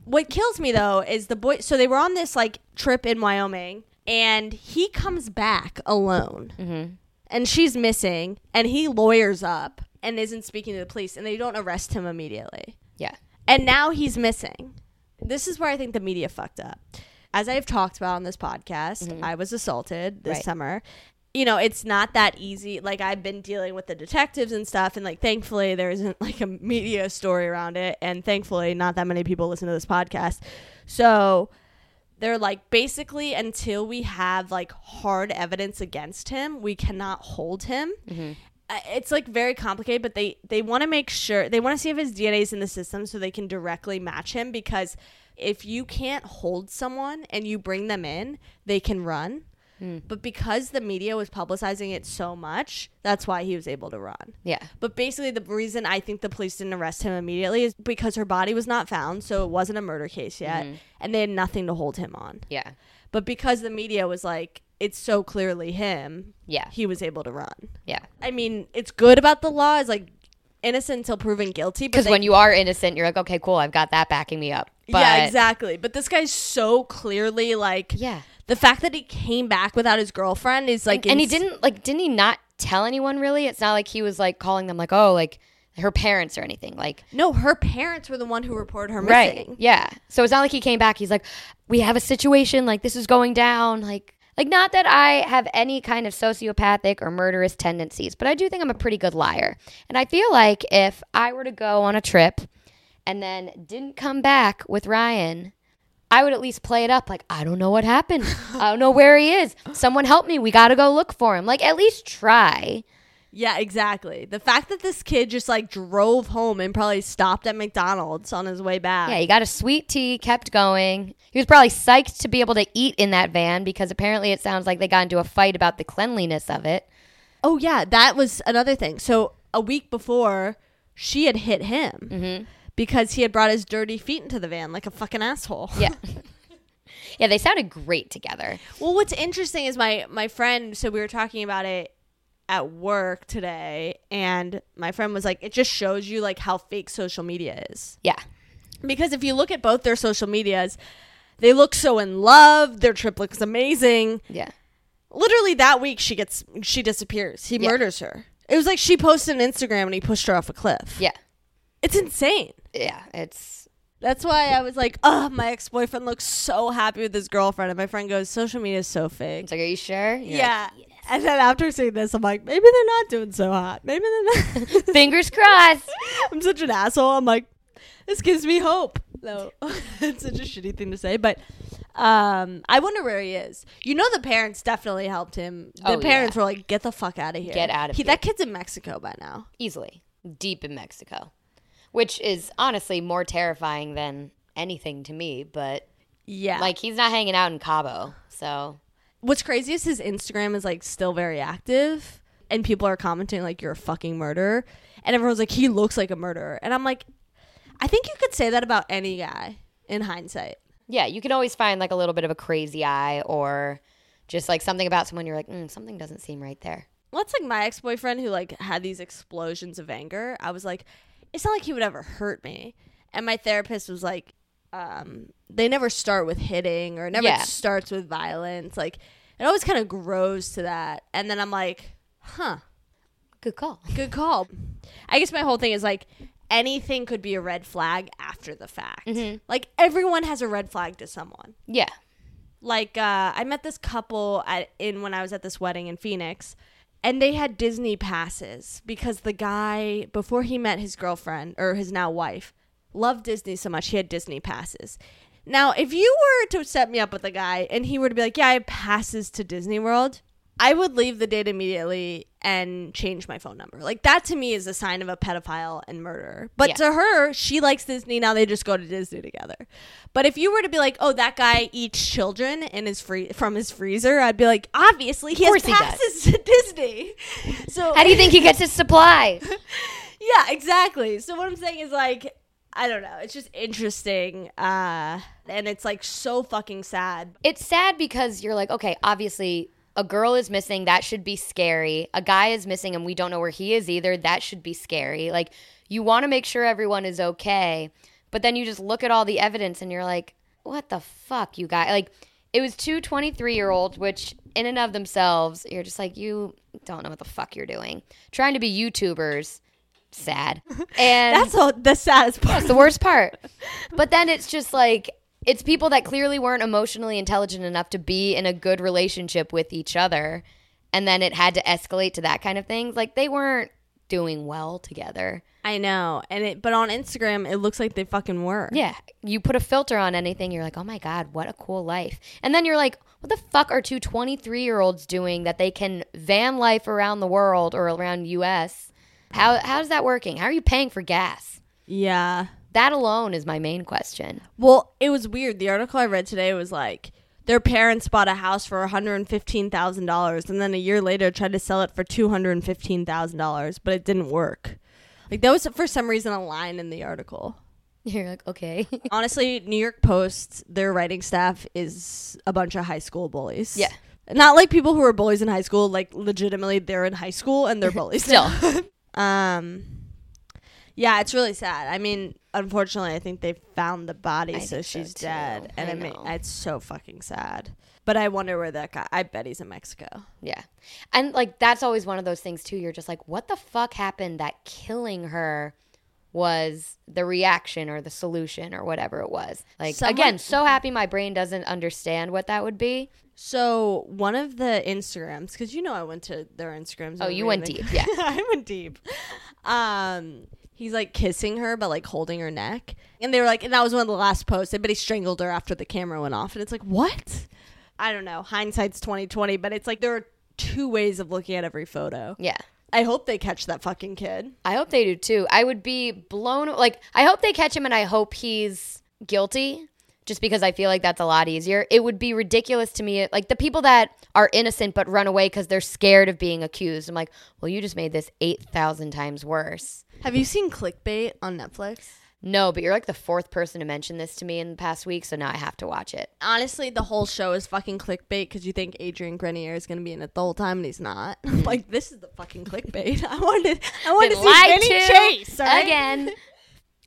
What kills me though is the boy so they were on this like trip in Wyoming and he comes back alone. Mm-hmm. And she's missing and he lawyers up and isn't speaking to the police and they don't arrest him immediately. Yeah. And now he's missing. This is where I think the media fucked up. As I've talked about on this podcast, I was assaulted this Right. summer. You know, it's not that easy. Like I've been dealing with the detectives and stuff and like thankfully there isn't like a media story around it and thankfully not that many people listen to this podcast. So they're like basically until we have like hard evidence against him, we cannot hold him uh, it's like very complicated but they they want to make sure they want to see if his dna is in the system so they can directly match him because if you can't hold someone and you bring them in they can run Hmm. but because the media was publicizing it so much that's why he was able to run Yeah. but basically the reason i think the police didn't arrest him immediately is because her body was not found so it wasn't a murder case yet mm-hmm. and they had nothing to hold him on Yeah. but because the media was like it's so clearly him Yeah. he was able to run Yeah. I mean, it's good about the law is like innocent until proven guilty. Because when you are innocent, you're like, okay, cool, I've got that backing me up. But yeah, exactly. But this guy's so clearly like Yeah. The fact that he came back without his girlfriend is like, and he didn't like didn't he not tell anyone really? It's not like he was like calling them like, oh, like her parents or anything. Like No, her parents were the one who reported her missing. Right. Yeah. So it's not like he came back. He's like, we have a situation. Like this is going down. Like, like not that I have any kind of sociopathic or murderous tendencies, but I do think I'm a pretty good liar. And I feel like if I were to go on a trip and then didn't come back with Ryan, I would at least play it up like, I don't know what happened. I don't know where he is. Someone help me. We got to go look for him. Like, at least try. Yeah, exactly. The fact that this kid just like drove home and probably stopped at McDonald's on his way back. Yeah, he got a sweet tea, kept going. He was probably psyched to be able to eat in that van because apparently it sounds like they got into a fight about the cleanliness of it. Oh yeah, that was another thing. So a week before, she had hit him Mm-hmm. Because he had brought his dirty feet into the van like a fucking asshole. Yeah. yeah, they sounded great together. Well, what's interesting is my my friend. So we were talking about it at work today, and my friend was like, "It just shows you like how fake social media is." Yeah. Because if you look at both their social medias, they look so in love. Their trip looks amazing. Yeah. Literally that week, she gets she disappears. He Yeah. murders her. It was like she posted an Instagram and he pushed her off a cliff. Yeah. It's insane. Yeah. It's That's why I was like, oh, my ex boyfriend looks so happy with his girlfriend. And my friend goes, social media is so fake. it's like, are you sure? You're yeah. And then after seeing this, I'm like, maybe they're not doing so hot. Maybe they're not. Fingers crossed. I'm such an asshole. I'm like, this gives me hope. No, it's such a shitty thing to say, but um, I wonder where he is. You know, the parents definitely helped him. The Oh, parents yeah. were like, get the fuck out of here. Get out of he, here. That kid's in Mexico by now. Easily. Deep in Mexico. Which is honestly more terrifying than anything to me, but Yeah. like he's not hanging out in Cabo. So what's crazy is his Instagram is like still very active and people are commenting like you're a fucking murderer and everyone's like he looks like a murderer and I'm like I think you could say that about any guy in hindsight. yeah, you can always find like a little bit of a crazy eye or just like something about someone you're like, mm, something doesn't seem right there. Well, it's like my ex-boyfriend who like had these explosions of anger. I was like it's not like he would ever hurt me. And my therapist was like um they never start with hitting or it never Yeah. starts with violence. Like it always kind of grows to that. And then I'm like, "Huh. Good call. Good call. I guess my whole thing is like anything could be a red flag after the fact. Mm-hmm. Like everyone has a red flag to someone. Yeah. Like uh, I met this couple at in when I was at this wedding in Phoenix, and they had Disney passes because the guy before he met his girlfriend or his now wife loved Disney so much he had Disney passes. Now, if you were to set me up with a guy and he were to be like, "Yeah, I have passes to Disney World," I would leave the date immediately and change my phone number. Like that to me is a sign of a pedophile and murderer. But Yeah. to her, she likes Disney. Now they just go to Disney together. But if you were to be like, "Oh, that guy eats children in his free from his freezer," I'd be like, "Obviously, he has course he passes to Disney." So How do you think he gets his supply? yeah, exactly. So what I'm saying is like I don't know. It's just interesting, uh, and it's like so fucking sad. it's sad because you're like, okay, obviously a girl is missing. That should be scary. A guy is missing and we don't know where he is either. That should be scary. Like, you want to make sure everyone is okay. But then you just look at all the evidence and you're like, what the fuck, you guys? Like, it was two 23 year olds, which in and of themselves, you're just like, you don't know what the fuck you're doing. Trying to be YouTubers, sad. And That's all, the saddest part. that's the worst part. But then it's just like it's people that clearly weren't emotionally intelligent enough to be in a good relationship with each other, and then it had to escalate to that kind of things. Like they weren't doing well together. I know, and it. But on Instagram, it looks like they fucking were. Yeah, you put a filter on anything, you're like, oh my god, what a cool life. And then you're like, what the fuck are two 23 year olds doing that they can van life around the world or around U.S. How how's that working? How are you paying for gas? Yeah. That alone is my main question. Well, it was weird. The article I read today was like their parents bought a house for one hundred fifteen thousand dollars, and then a year later tried to sell it for two hundred fifteen thousand dollars, but it didn't work. Like that was for some reason a line in the article. You're like, okay. Honestly, New York Post, their writing staff is a bunch of high school bullies. Yeah. Not like people who were bullies in high school, like legitimately they're in high school and they're bullies. Still. Um Yeah, it's really sad. I mean, unfortunately, I think they found the body, I so so, she's too. dead, and I I mean, it's so fucking sad. But I wonder where that guy. I bet he's in Mexico. Yeah. And like that's always one of those things too. You're just like, what the fuck happened that killing her was the reaction or the solution or whatever it was. Like Someone- again, so happy my brain doesn't understand what that would be. So one of the Instagrams, because you know I went to their Instagrams. Oh, you went deep, yeah. I went deep. Um, He's like kissing her, but like holding her neck. And they were like, and that was one of the last posts. But he strangled her after the camera went off. And it's like, what? I don't know. Hindsight's twenty twenty, but it's like there are two ways of looking at every photo. Yeah. I hope they catch that fucking kid. I hope they do too. I would be blown like I hope they catch him and I hope he's guilty just because I feel like that's a lot easier. It would be ridiculous to me like the people that are innocent but run away cuz they're scared of being accused. I'm like, "Well, you just made this 8,000 times worse." Have you seen Clickbait on Netflix? No, but you're like the fourth person to mention this to me in the past week, so now I have to watch it. Honestly, the whole show is fucking clickbait because you think Adrian Grenier is going to be in it the whole time and he's not. like, this is the fucking clickbait. I wanted, I wanted to see Vinny Chase right? again.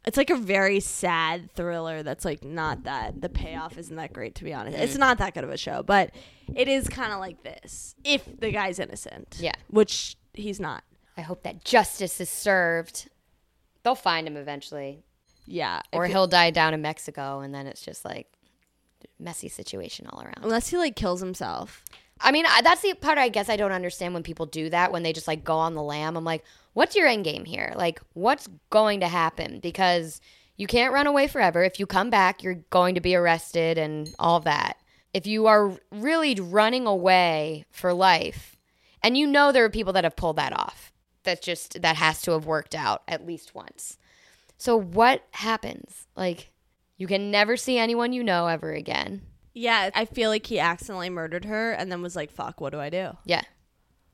It's like a very sad thriller that's like not that the payoff isn't that great to be honest. It's mm. not that good of a show, but it is kind of like this. If the guy's innocent. Yeah. Which he's not. I hope that justice is served. They'll find him eventually. Yeah. Or he'll die down in Mexico and then it's just like messy situation all around. unless he like kills himself. I mean, I- that's the part I guess I don't understand when people do that when they just like go on the lam. I'm like, what's your end game here? Like, what's going to happen? Because you can't run away forever. If you come back, you're going to be arrested and all that. If you are really running away for life, and you know there are people that have pulled that off, that's just that has to have worked out at least once. So what happens? Like, you can never see anyone you know ever again. Yeah, I feel like he accidentally murdered her and then was like, "Fuck, what do I do?" Yeah.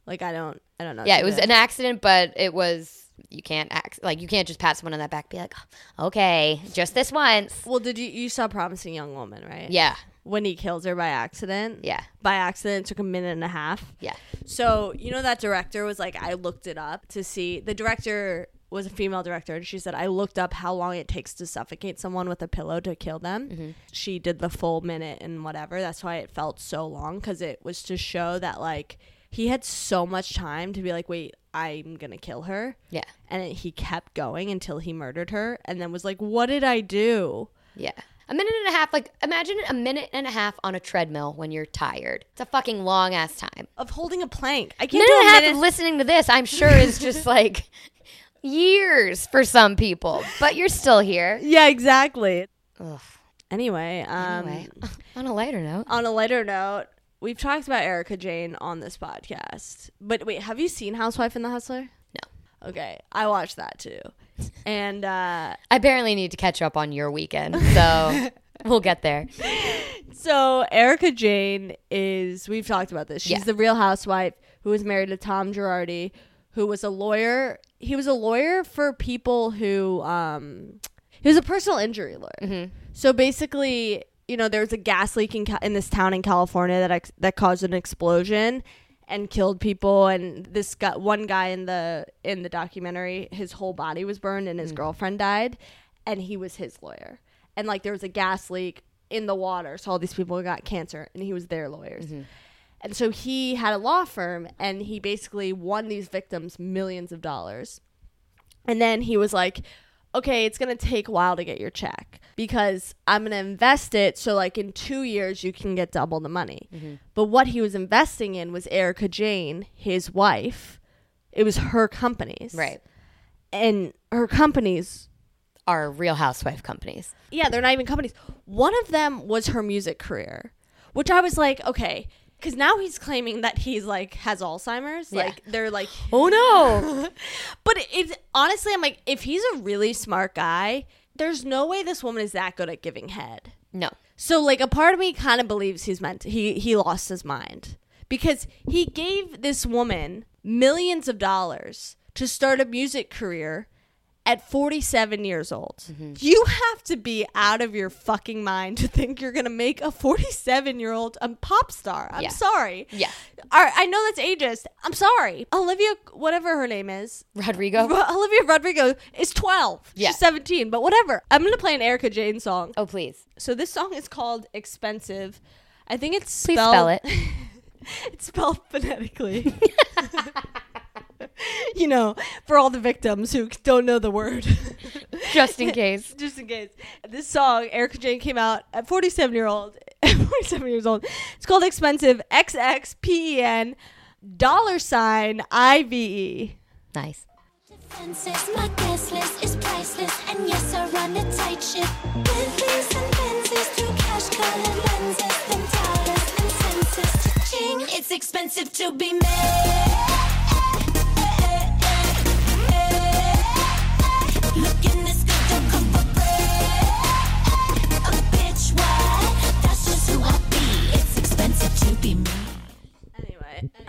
Like I don't, I don't know. Yeah, it was an accident, but it was you can't act like you can't just pat someone on that back and be like, oh, okay, just this once. Well, did you you saw Promising Young Woman, right? Yeah, When he kills her by accident. yeah, By accident, took a minute and a half. yeah. So you know that director was like, I looked it up to see. The director was a female director, and she said I looked up how long it takes to suffocate someone with a pillow to kill them. Mm-hmm. She did the full minute and whatever. That's why it felt so long because it was to show that like he had so much time to be like, wait, I'm gonna kill her. Yeah. and it, he kept going until he murdered her and then was like what did i do Yeah. A minute and a half, like imagine a minute and a half on a treadmill when you're tired. It's a fucking long ass time. of holding a plank I can't minute do and a a half minute of listening to this, I'm sure, is just like years for some people, but you're still here. yeah exactly Ugh. anyway um Anyway, on a lighter note, on a lighter note we've talked about Erika Jayne on this podcast but wait have you seen housewife and the hustler No. okay i watched that too and uh I apparently need to catch up on your weekend, so we'll get there. So Erika Jayne is we've talked about this. She's Yeah. the real housewife who was married to Tom Girardi, who was a lawyer. He was a lawyer for people who um he was a personal injury lawyer. So basically, you know, there was a gas leak in, in this town in California that ex- that caused an explosion and killed people. And this guy, one guy in the in the documentary his whole body was burned and his mm. girlfriend died and he was his lawyer. And like there was a gas leak in the water so all these people got cancer and he was their lawyers. Mm-hmm. And so he had a law firm and he basically won these victims millions of dollars. And then he was like, okay, it's going to take a while to get your check because I'm going to invest it so, like, in two years, you can get double the money. Mm-hmm. But what he was investing in was Erika Jayne, his wife. It was her companies. Right. And her companies, are real housewife companies. yeah, they're not even companies. One of them was her music career, which I was like, okay. Because now he's claiming that he's like has Alzheimer's. Yeah. Like they're like Oh no. But it's honestly, I'm like, if he's a really smart guy, there's no way this woman is that good at giving head. no. So like a part of me kind of believes he's meant he he lost his mind because he gave this woman millions of dollars to start a music career at 47 years old. Mm-hmm. You have to be out of your fucking mind to think you're going to make a 47 year old a pop star. I'm Yeah. sorry. Yeah. Right, I know that's ageist. I'm sorry. Olivia, whatever her name is, Rodrigo. Ro- Olivia Rodrigo is 12. Yeah. She's 17, but whatever. I'm going to play an Erika Jayne song. Oh please. So this song is called Expensive. I think it's Please spell it. it's spelled phonetically. you know, for all the victims who don't know the word. Just in case. Just in case. This song, Erika Jayne came out at 47 year old. 47 years old. It's called Expensive. X X P E N dollar sign I V E. Nice. Fences, my guest list is priceless, and yes, I run a tight ship. Bentleys and Benzes through cash colored lenses, then dollars and senses. Ching, it's expensive to be made.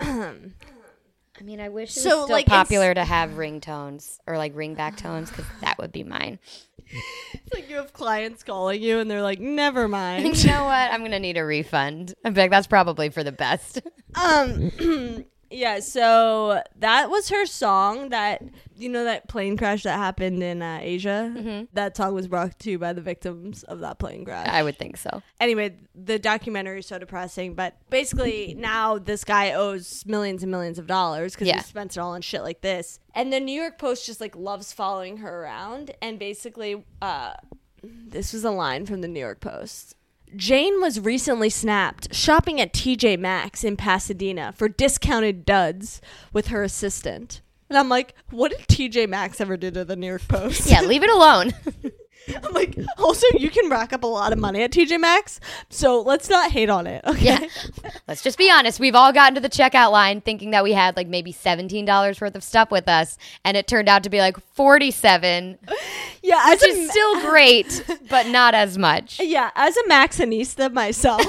I mean, I wish it So, was still like, popular to have ringtones or like ringback tones because that would be mine. it's like you have clients calling you and they're like, "Never mind." you know what? I'm gonna need a refund. I'm like, that's probably for the best. Um, yeah. So that was her song. That you know that plane crash that happened in uh, Asia. Mm-hmm. That song was brought to you by the victims of that plane crash. I would think so. anyway, the documentary is so depressing. But basically, now this guy owes millions and millions of dollars because Yeah. he spent it all on shit like this. And the New York Post just like loves following her around. And basically, uh, this was a line from the New York Post. Jayne was recently snapped shopping at TJ Maxx in Pasadena for discounted duds with her assistant. And I'm like, what did TJ Maxx ever do to the New York Post? Yeah, leave it alone. I'm like, also, you can rack up a lot of money at TJ Maxx, so let's not hate on it. Okay. yeah. Let's just be honest. We've all gotten to the checkout line thinking that we had like maybe $17 worth of stuff with us, and it turned out to be like 47 Yeah, as which a, is still great, but not as much. yeah, as a Maxinista myself,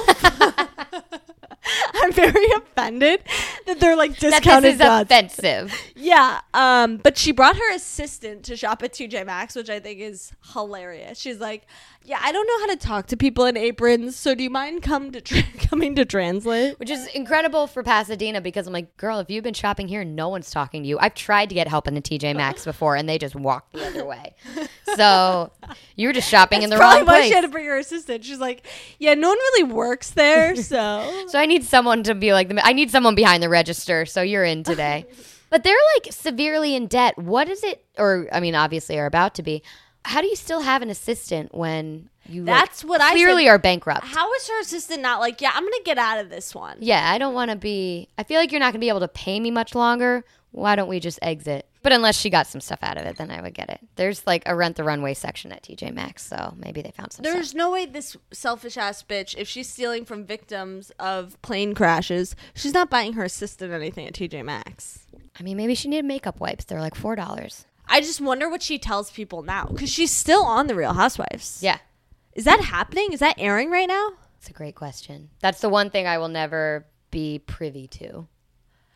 I'm very offended that they're like That discounted this is offensive. Yeah, um, but she brought her assistant to shop at TJ Maxx, which I think is hilarious. She's like, "Yeah, I don't know how to talk to people in aprons, so do you mind come to tra- coming to translate?" Which is incredible for Pasadena because I'm like, girl, if you've been shopping here, no one's talking to you. I've tried to get help in the TJ Maxx before, and they just walk the other way. So you were just shopping in the Probably wrong why place. she had to bring her assistant. She's like, "Yeah, no one really works there, so." So I need someone to be like, the. I need someone behind the register. So you're in today. but they're like severely in debt. What is it? Or, I mean, obviously are about to be. How do you still have an assistant when you like, That's what I clearly said. are bankrupt? How is her assistant not like, yeah, I'm gonna get out of this one? Yeah, I don't want to be. I feel like you're not going to be able to pay me much longer. Why don't we just exit? But unless she got some stuff out of it, then I would get it. There's like a rent the runway section at TJ Maxx, so maybe they found some There's stuff. no way this selfish ass bitch, if she's stealing from victims of plane crashes, she's not buying her assistant anything at TJ Maxx. I mean, maybe she needed makeup wipes. They're like four dollars. I just wonder what she tells people now because she's still on the Real Housewives. Yeah, Is that happening? Is that airing right now? it's a great question. That's the one thing I will never be privy to.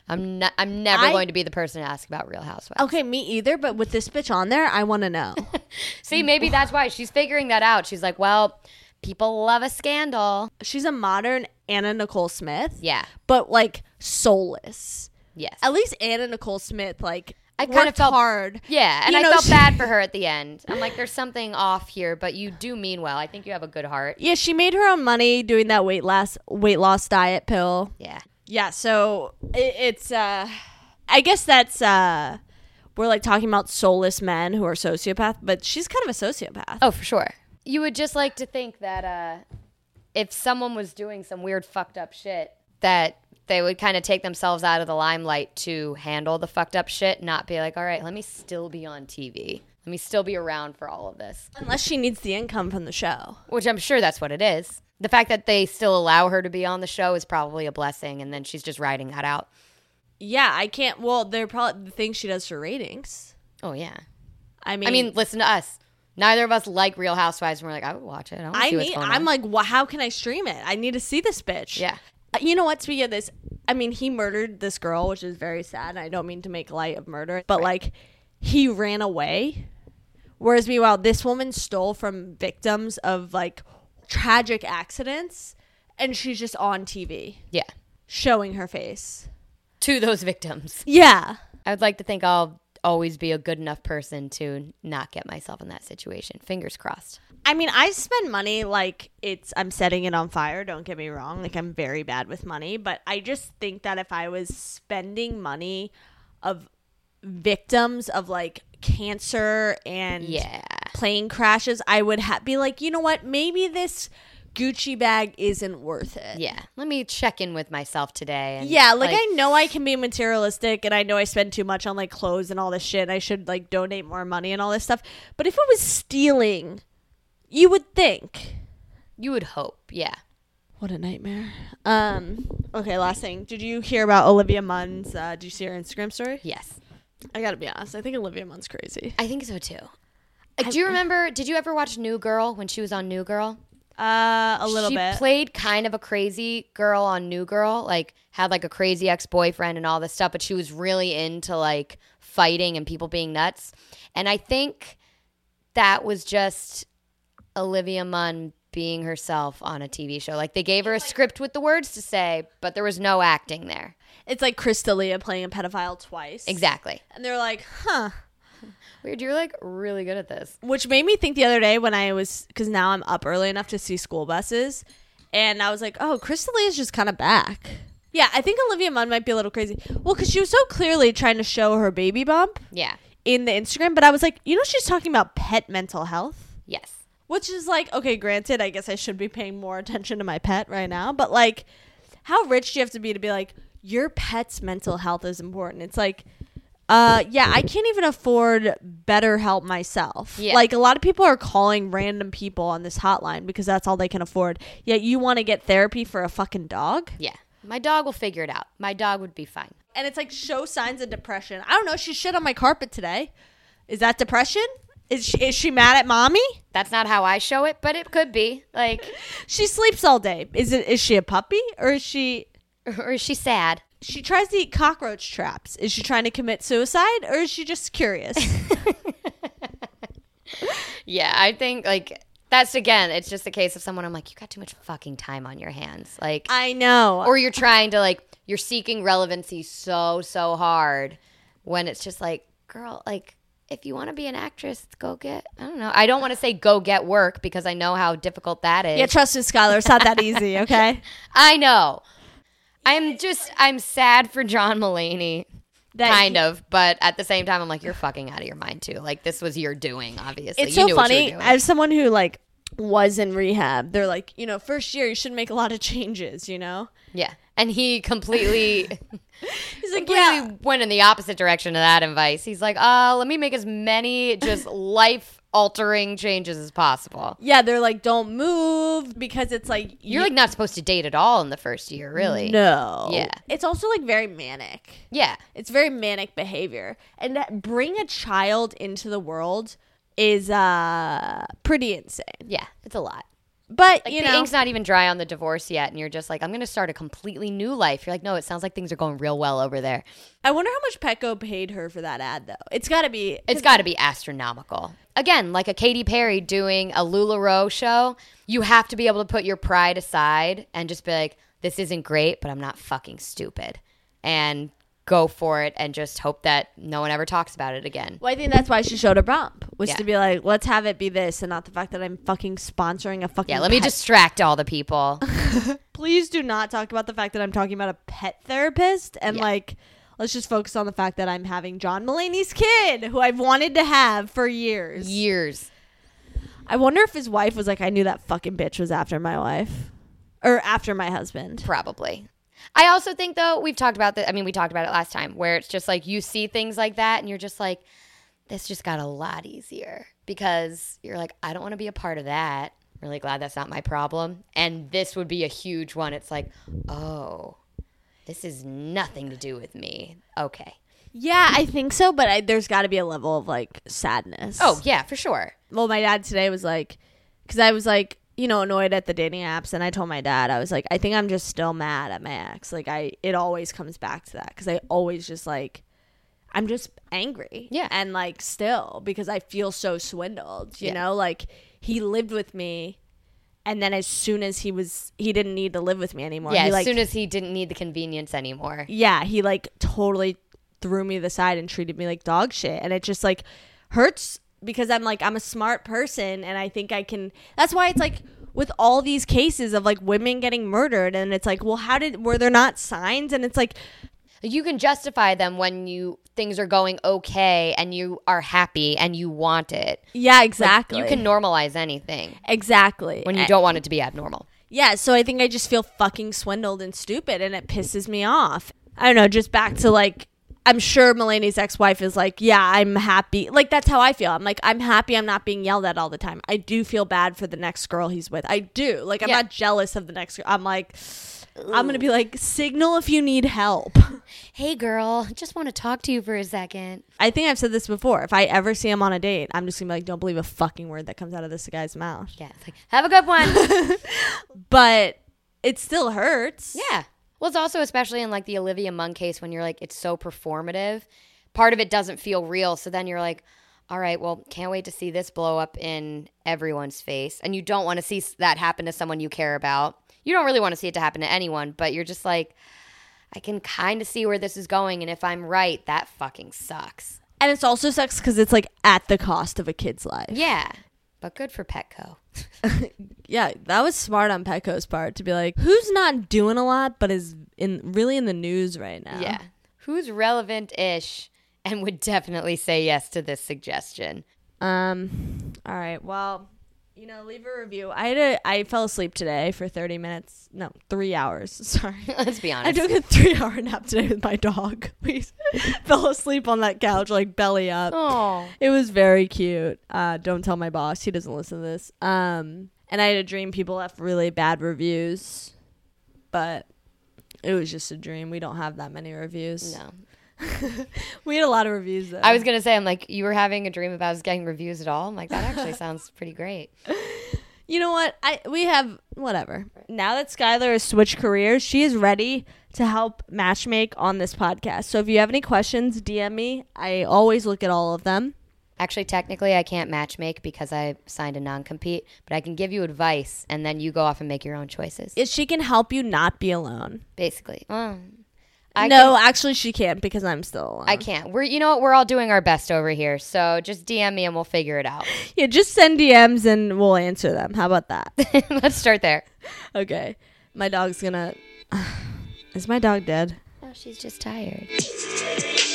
I'm not. I'm never I- going to be the person to ask about Real Housewives. Okay, me either. But with this bitch on there, I want to know. See, maybe that's why she's figuring that out. She's like, well, people love a scandal. she's a modern Anna Nicole Smith. Yeah. but like soulless. Yes. At least Anna Nicole Smith, like, I kind of felt hard. Yeah, and You I know, felt she- bad for her at the end. I'm like, there's something off here, but you do mean well. I think you have a good heart. Yeah, she made her own money doing that weight loss weight loss diet pill. Yeah. Yeah, so it, it's uh I guess that's uh we're like talking about soulless men who are sociopath, but she's kind of a sociopath. Oh, for sure. You would just like to think that uh, if someone was doing some weird fucked up shit, that they would kind of take themselves out of the limelight to handle the fucked up shit, not be like, all right, let me still be on TV. Let me still be around for all of this. Unless she needs the income from the show. Which I'm sure that's what it is. The fact that they still allow her to be on the show is probably a blessing, and then she's just riding that out. Yeah, I can't well, they're probably the things she does for ratings. Oh, yeah. I mean I mean, listen to us. Neither of us like Real Housewives, and we're like, I would watch it. I, I see what's need going I'm on. like, well, how can I stream it? I need to see this bitch. Yeah. Uh, You know what? Speaking of this, I mean, he murdered this girl, which is very sad. And I don't mean to make light of murder, but like, he ran away. Whereas, meanwhile, this woman stole from victims of like tragic accidents, and she's just on TV yeah. showing her face. To those victims. Yeah. I would like to think I'll always be a good enough person to not get myself in that situation. Fingers crossed. I mean, I spend money like it's I'm setting it on fire. Don't get me wrong. Like I'm very bad with money, but I just think that if I was spending money of victims of like cancer and Yeah. Plane crashes, I would ha- be like, you know what? Maybe this Gucci bag isn't worth it. Yeah. Let me check in with myself today. And, Yeah, like, I know I can be materialistic and I know I spend too much on like clothes and all this shit. I should like donate more money and all this stuff. But if it was stealing, you would think. you would hope. Yeah. What a nightmare. Um. Okay, last thing. Did you hear about Olivia Munn's? Uh, did you see her Instagram story? Yes. I gotta be honest. I think Olivia Munn's crazy. I think so too. Uh, Do you remember? Did you ever watch New Girl when she was on New Girl? Uh, a little she bit. She played kind of a crazy girl on New Girl, like had like a crazy ex boyfriend and all this stuff, but she was really into like fighting and people being nuts. And I think that was just Olivia Munn being herself on a TV show. Like they gave her a script with the words to say, but there was no acting there. it's like Crystalia playing a pedophile twice. Exactly. And they're like, huh. Weird. You're like really good at this. Which made me think the other day when I was, because now I'm up early enough to see school buses. And I was like, oh, Crystalia is just kind of back. Yeah, I think Olivia Munn might be a little crazy. Well, because she was so clearly trying to show her baby bump Yeah. in the Instagram. But I was like, you know, she's talking about pet mental health. Yes. Which is like, okay, granted, I guess I should be paying more attention to my pet right now, but like, how rich do you have to be to be like, your pet's mental health is important? It's like, uh, yeah, I can't even afford better help myself. Yeah. Like, a lot of people are calling random people on this hotline because that's all they can afford. Yet you want to get therapy for a fucking dog? Yeah. My dog will figure it out. My dog would be fine. And it's like, show signs of depression. I don't know. She shit on my carpet today. Is that depression? Is she, is she mad at mommy? That's not how I show it, but it could be. Like, She sleeps all day. Is it? Is she a puppy or is she? or is she sad? She tries to eat cockroach traps. Is she trying to commit suicide or is she just curious? Yeah, I think like that's again, it's just a case of someone I'm like, you got too much fucking time on your hands. Like I know. or you're trying to like you're seeking relevancy so, so hard when it's just like, girl, like if you want to be an actress, go get I don't know. I don't want to say go get work because I know how difficult that is. yeah, trust me, Skylar. It's not that easy. Okay. I know. I'm just I'm sad for John Mulaney. That kind he- of, but at the same time, I'm like, you're fucking out of your mind too. Like this was your doing, obviously. It's You so knew what you were funny. doing. As someone who like was in rehab, they're like, you know, first year you should make a lot of changes. You know. Yeah. And he completely, He's like, completely went in the opposite direction of that advice. He's like, uh, let me make as many just life altering changes as possible. Yeah, they're like, don't move because it's like You're like not supposed to date at all in the first year, really. no. Yeah. It's also like very manic. Yeah. It's very manic behavior. And that bring a child into the world is uh pretty insane. Yeah. It's a lot. But Like you the know, ink's not even dry on the divorce yet, and you're just like, I'm gonna start a completely new life. You're like, no, it sounds like things are going real well over there. I wonder how much Petco paid her for that ad though. It's got to be It's got to be astronomical. Again, like a Katy Perry doing a LuLaRoe show, you have to be able to put your pride aside and just be like, this isn't great, but I'm not fucking stupid. And go for it and just hope that no one ever talks about it again. Well, I think that's why she showed a bump was Yeah. to be like, let's have it be this, and not the fact that I'm fucking sponsoring a fucking. Yeah, let me distract all the people. please do not talk about the fact that I'm talking about a pet therapist and Yeah. like. Let's just focus on the fact that I'm having John Mulaney's kid, who I've wanted to have for years. Years. I wonder if his wife was like, I knew that fucking bitch was after my wife. Or after my husband. Probably. I also think though we've talked about that. I mean, we talked about it last time, where it's just like you see things like that, and you're just like, this just got a lot easier because you're like, I don't want to be a part of that. I'm Really glad that's not my problem, and this would be a huge one. It's like, oh, this is nothing to do with me. Okay. Yeah, I think so, but I, there's got to be a level of like sadness. Oh yeah, for sure. well, my dad today was like, because I was like, you know, annoyed at the dating apps, and I told my dad, I was like, I think I'm just still mad at my ex. Like, I, it always comes back to that because I always just like, I'm just angry. Yeah. And like, still, because I feel so swindled, you Yeah. know, like he lived with me. And then as soon as he was, he didn't need to live with me anymore. Yeah, he, as like, soon as he didn't need the convenience anymore. yeah, he like totally threw me to the side and treated me like dog shit. And it just like hurts because I'm like, I'm a smart person and I think I can. That's why it's like with all these cases of like women getting murdered and it's like, well, how did, were there not signs? And it's like, Like, You can justify them when you things are going okay and you are happy and you want it. Yeah, Like, exactly. you can normalize anything exactly when you don't want it to be abnormal. Yeah, so I think I just feel fucking swindled and stupid and it pisses me off. I don't know, just back to like I'm sure Mulaney's ex-wife is like, "Yeah, I'm happy." Like that's how I feel. I'm like, "I'm happy I'm not being yelled at all the time." I do feel bad for the next girl he's with. I do. Like I'm Yeah. not jealous of the next girl. I'm like I'm going to be like, "Signal if you need help." Hey girl, just want to talk to you for a second. I think I've said this before. If I ever see him on a date, I'm just going to be like, "Don't believe a fucking word that comes out of this guy's mouth." Yeah, it's like, have a good one. But it still hurts. yeah. Well, it's also especially in like the Olivia Munn case when you're like, it's so performative. Part of it doesn't feel real. So then you're like, all right, well, can't wait to see this blow up in everyone's face. And you don't want to see that happen to someone you care about. You don't really want to see it to happen to anyone, but you're just like, I can kind of see where this is going. And if I'm right, that fucking sucks. And it's also sucks because it's like at the cost of a kid's life. Yeah. But good for Petco. Yeah, that was smart on Petco's part to be like, who's not doing a lot but is in really in the news right now. Yeah. Who's relevant ish and would definitely say yes to this suggestion? Um. All right. Well, you know, leave a review. I had a I fell asleep today for thirty minutes. No, three hours. Sorry. Let's be honest. I took a three hour nap today with my dog. We fell asleep on that couch, like belly up. Oh. It was very cute. Uh, don't tell my boss; he doesn't listen to this. Um, and I had a dream people left really bad reviews, but it was just a dream. We don't have that many reviews. No. we had a lot of reviews though. I was going to say, I'm like, you were having a dream about us getting reviews at all? I'm like, that actually sounds pretty great. you know what? I we have whatever. Now that Skylar has switched careers, she is ready to help matchmake on this podcast. So if you have any questions, DM me. I always look at all of them. Actually, technically, I can't matchmake because I signed a non compete, but I can give you advice and then you go off and make your own choices. If she can help you not be alone. Basically. I no, can- actually, she can't because I'm still alone. I can't. We're, you know what? We're all doing our best over here. So just DM me and we'll figure it out. Yeah, just send DMs and we'll answer them. How about that? Let's start there. okay. My dog's gonna. Is my dog dead? Oh, she's just tired.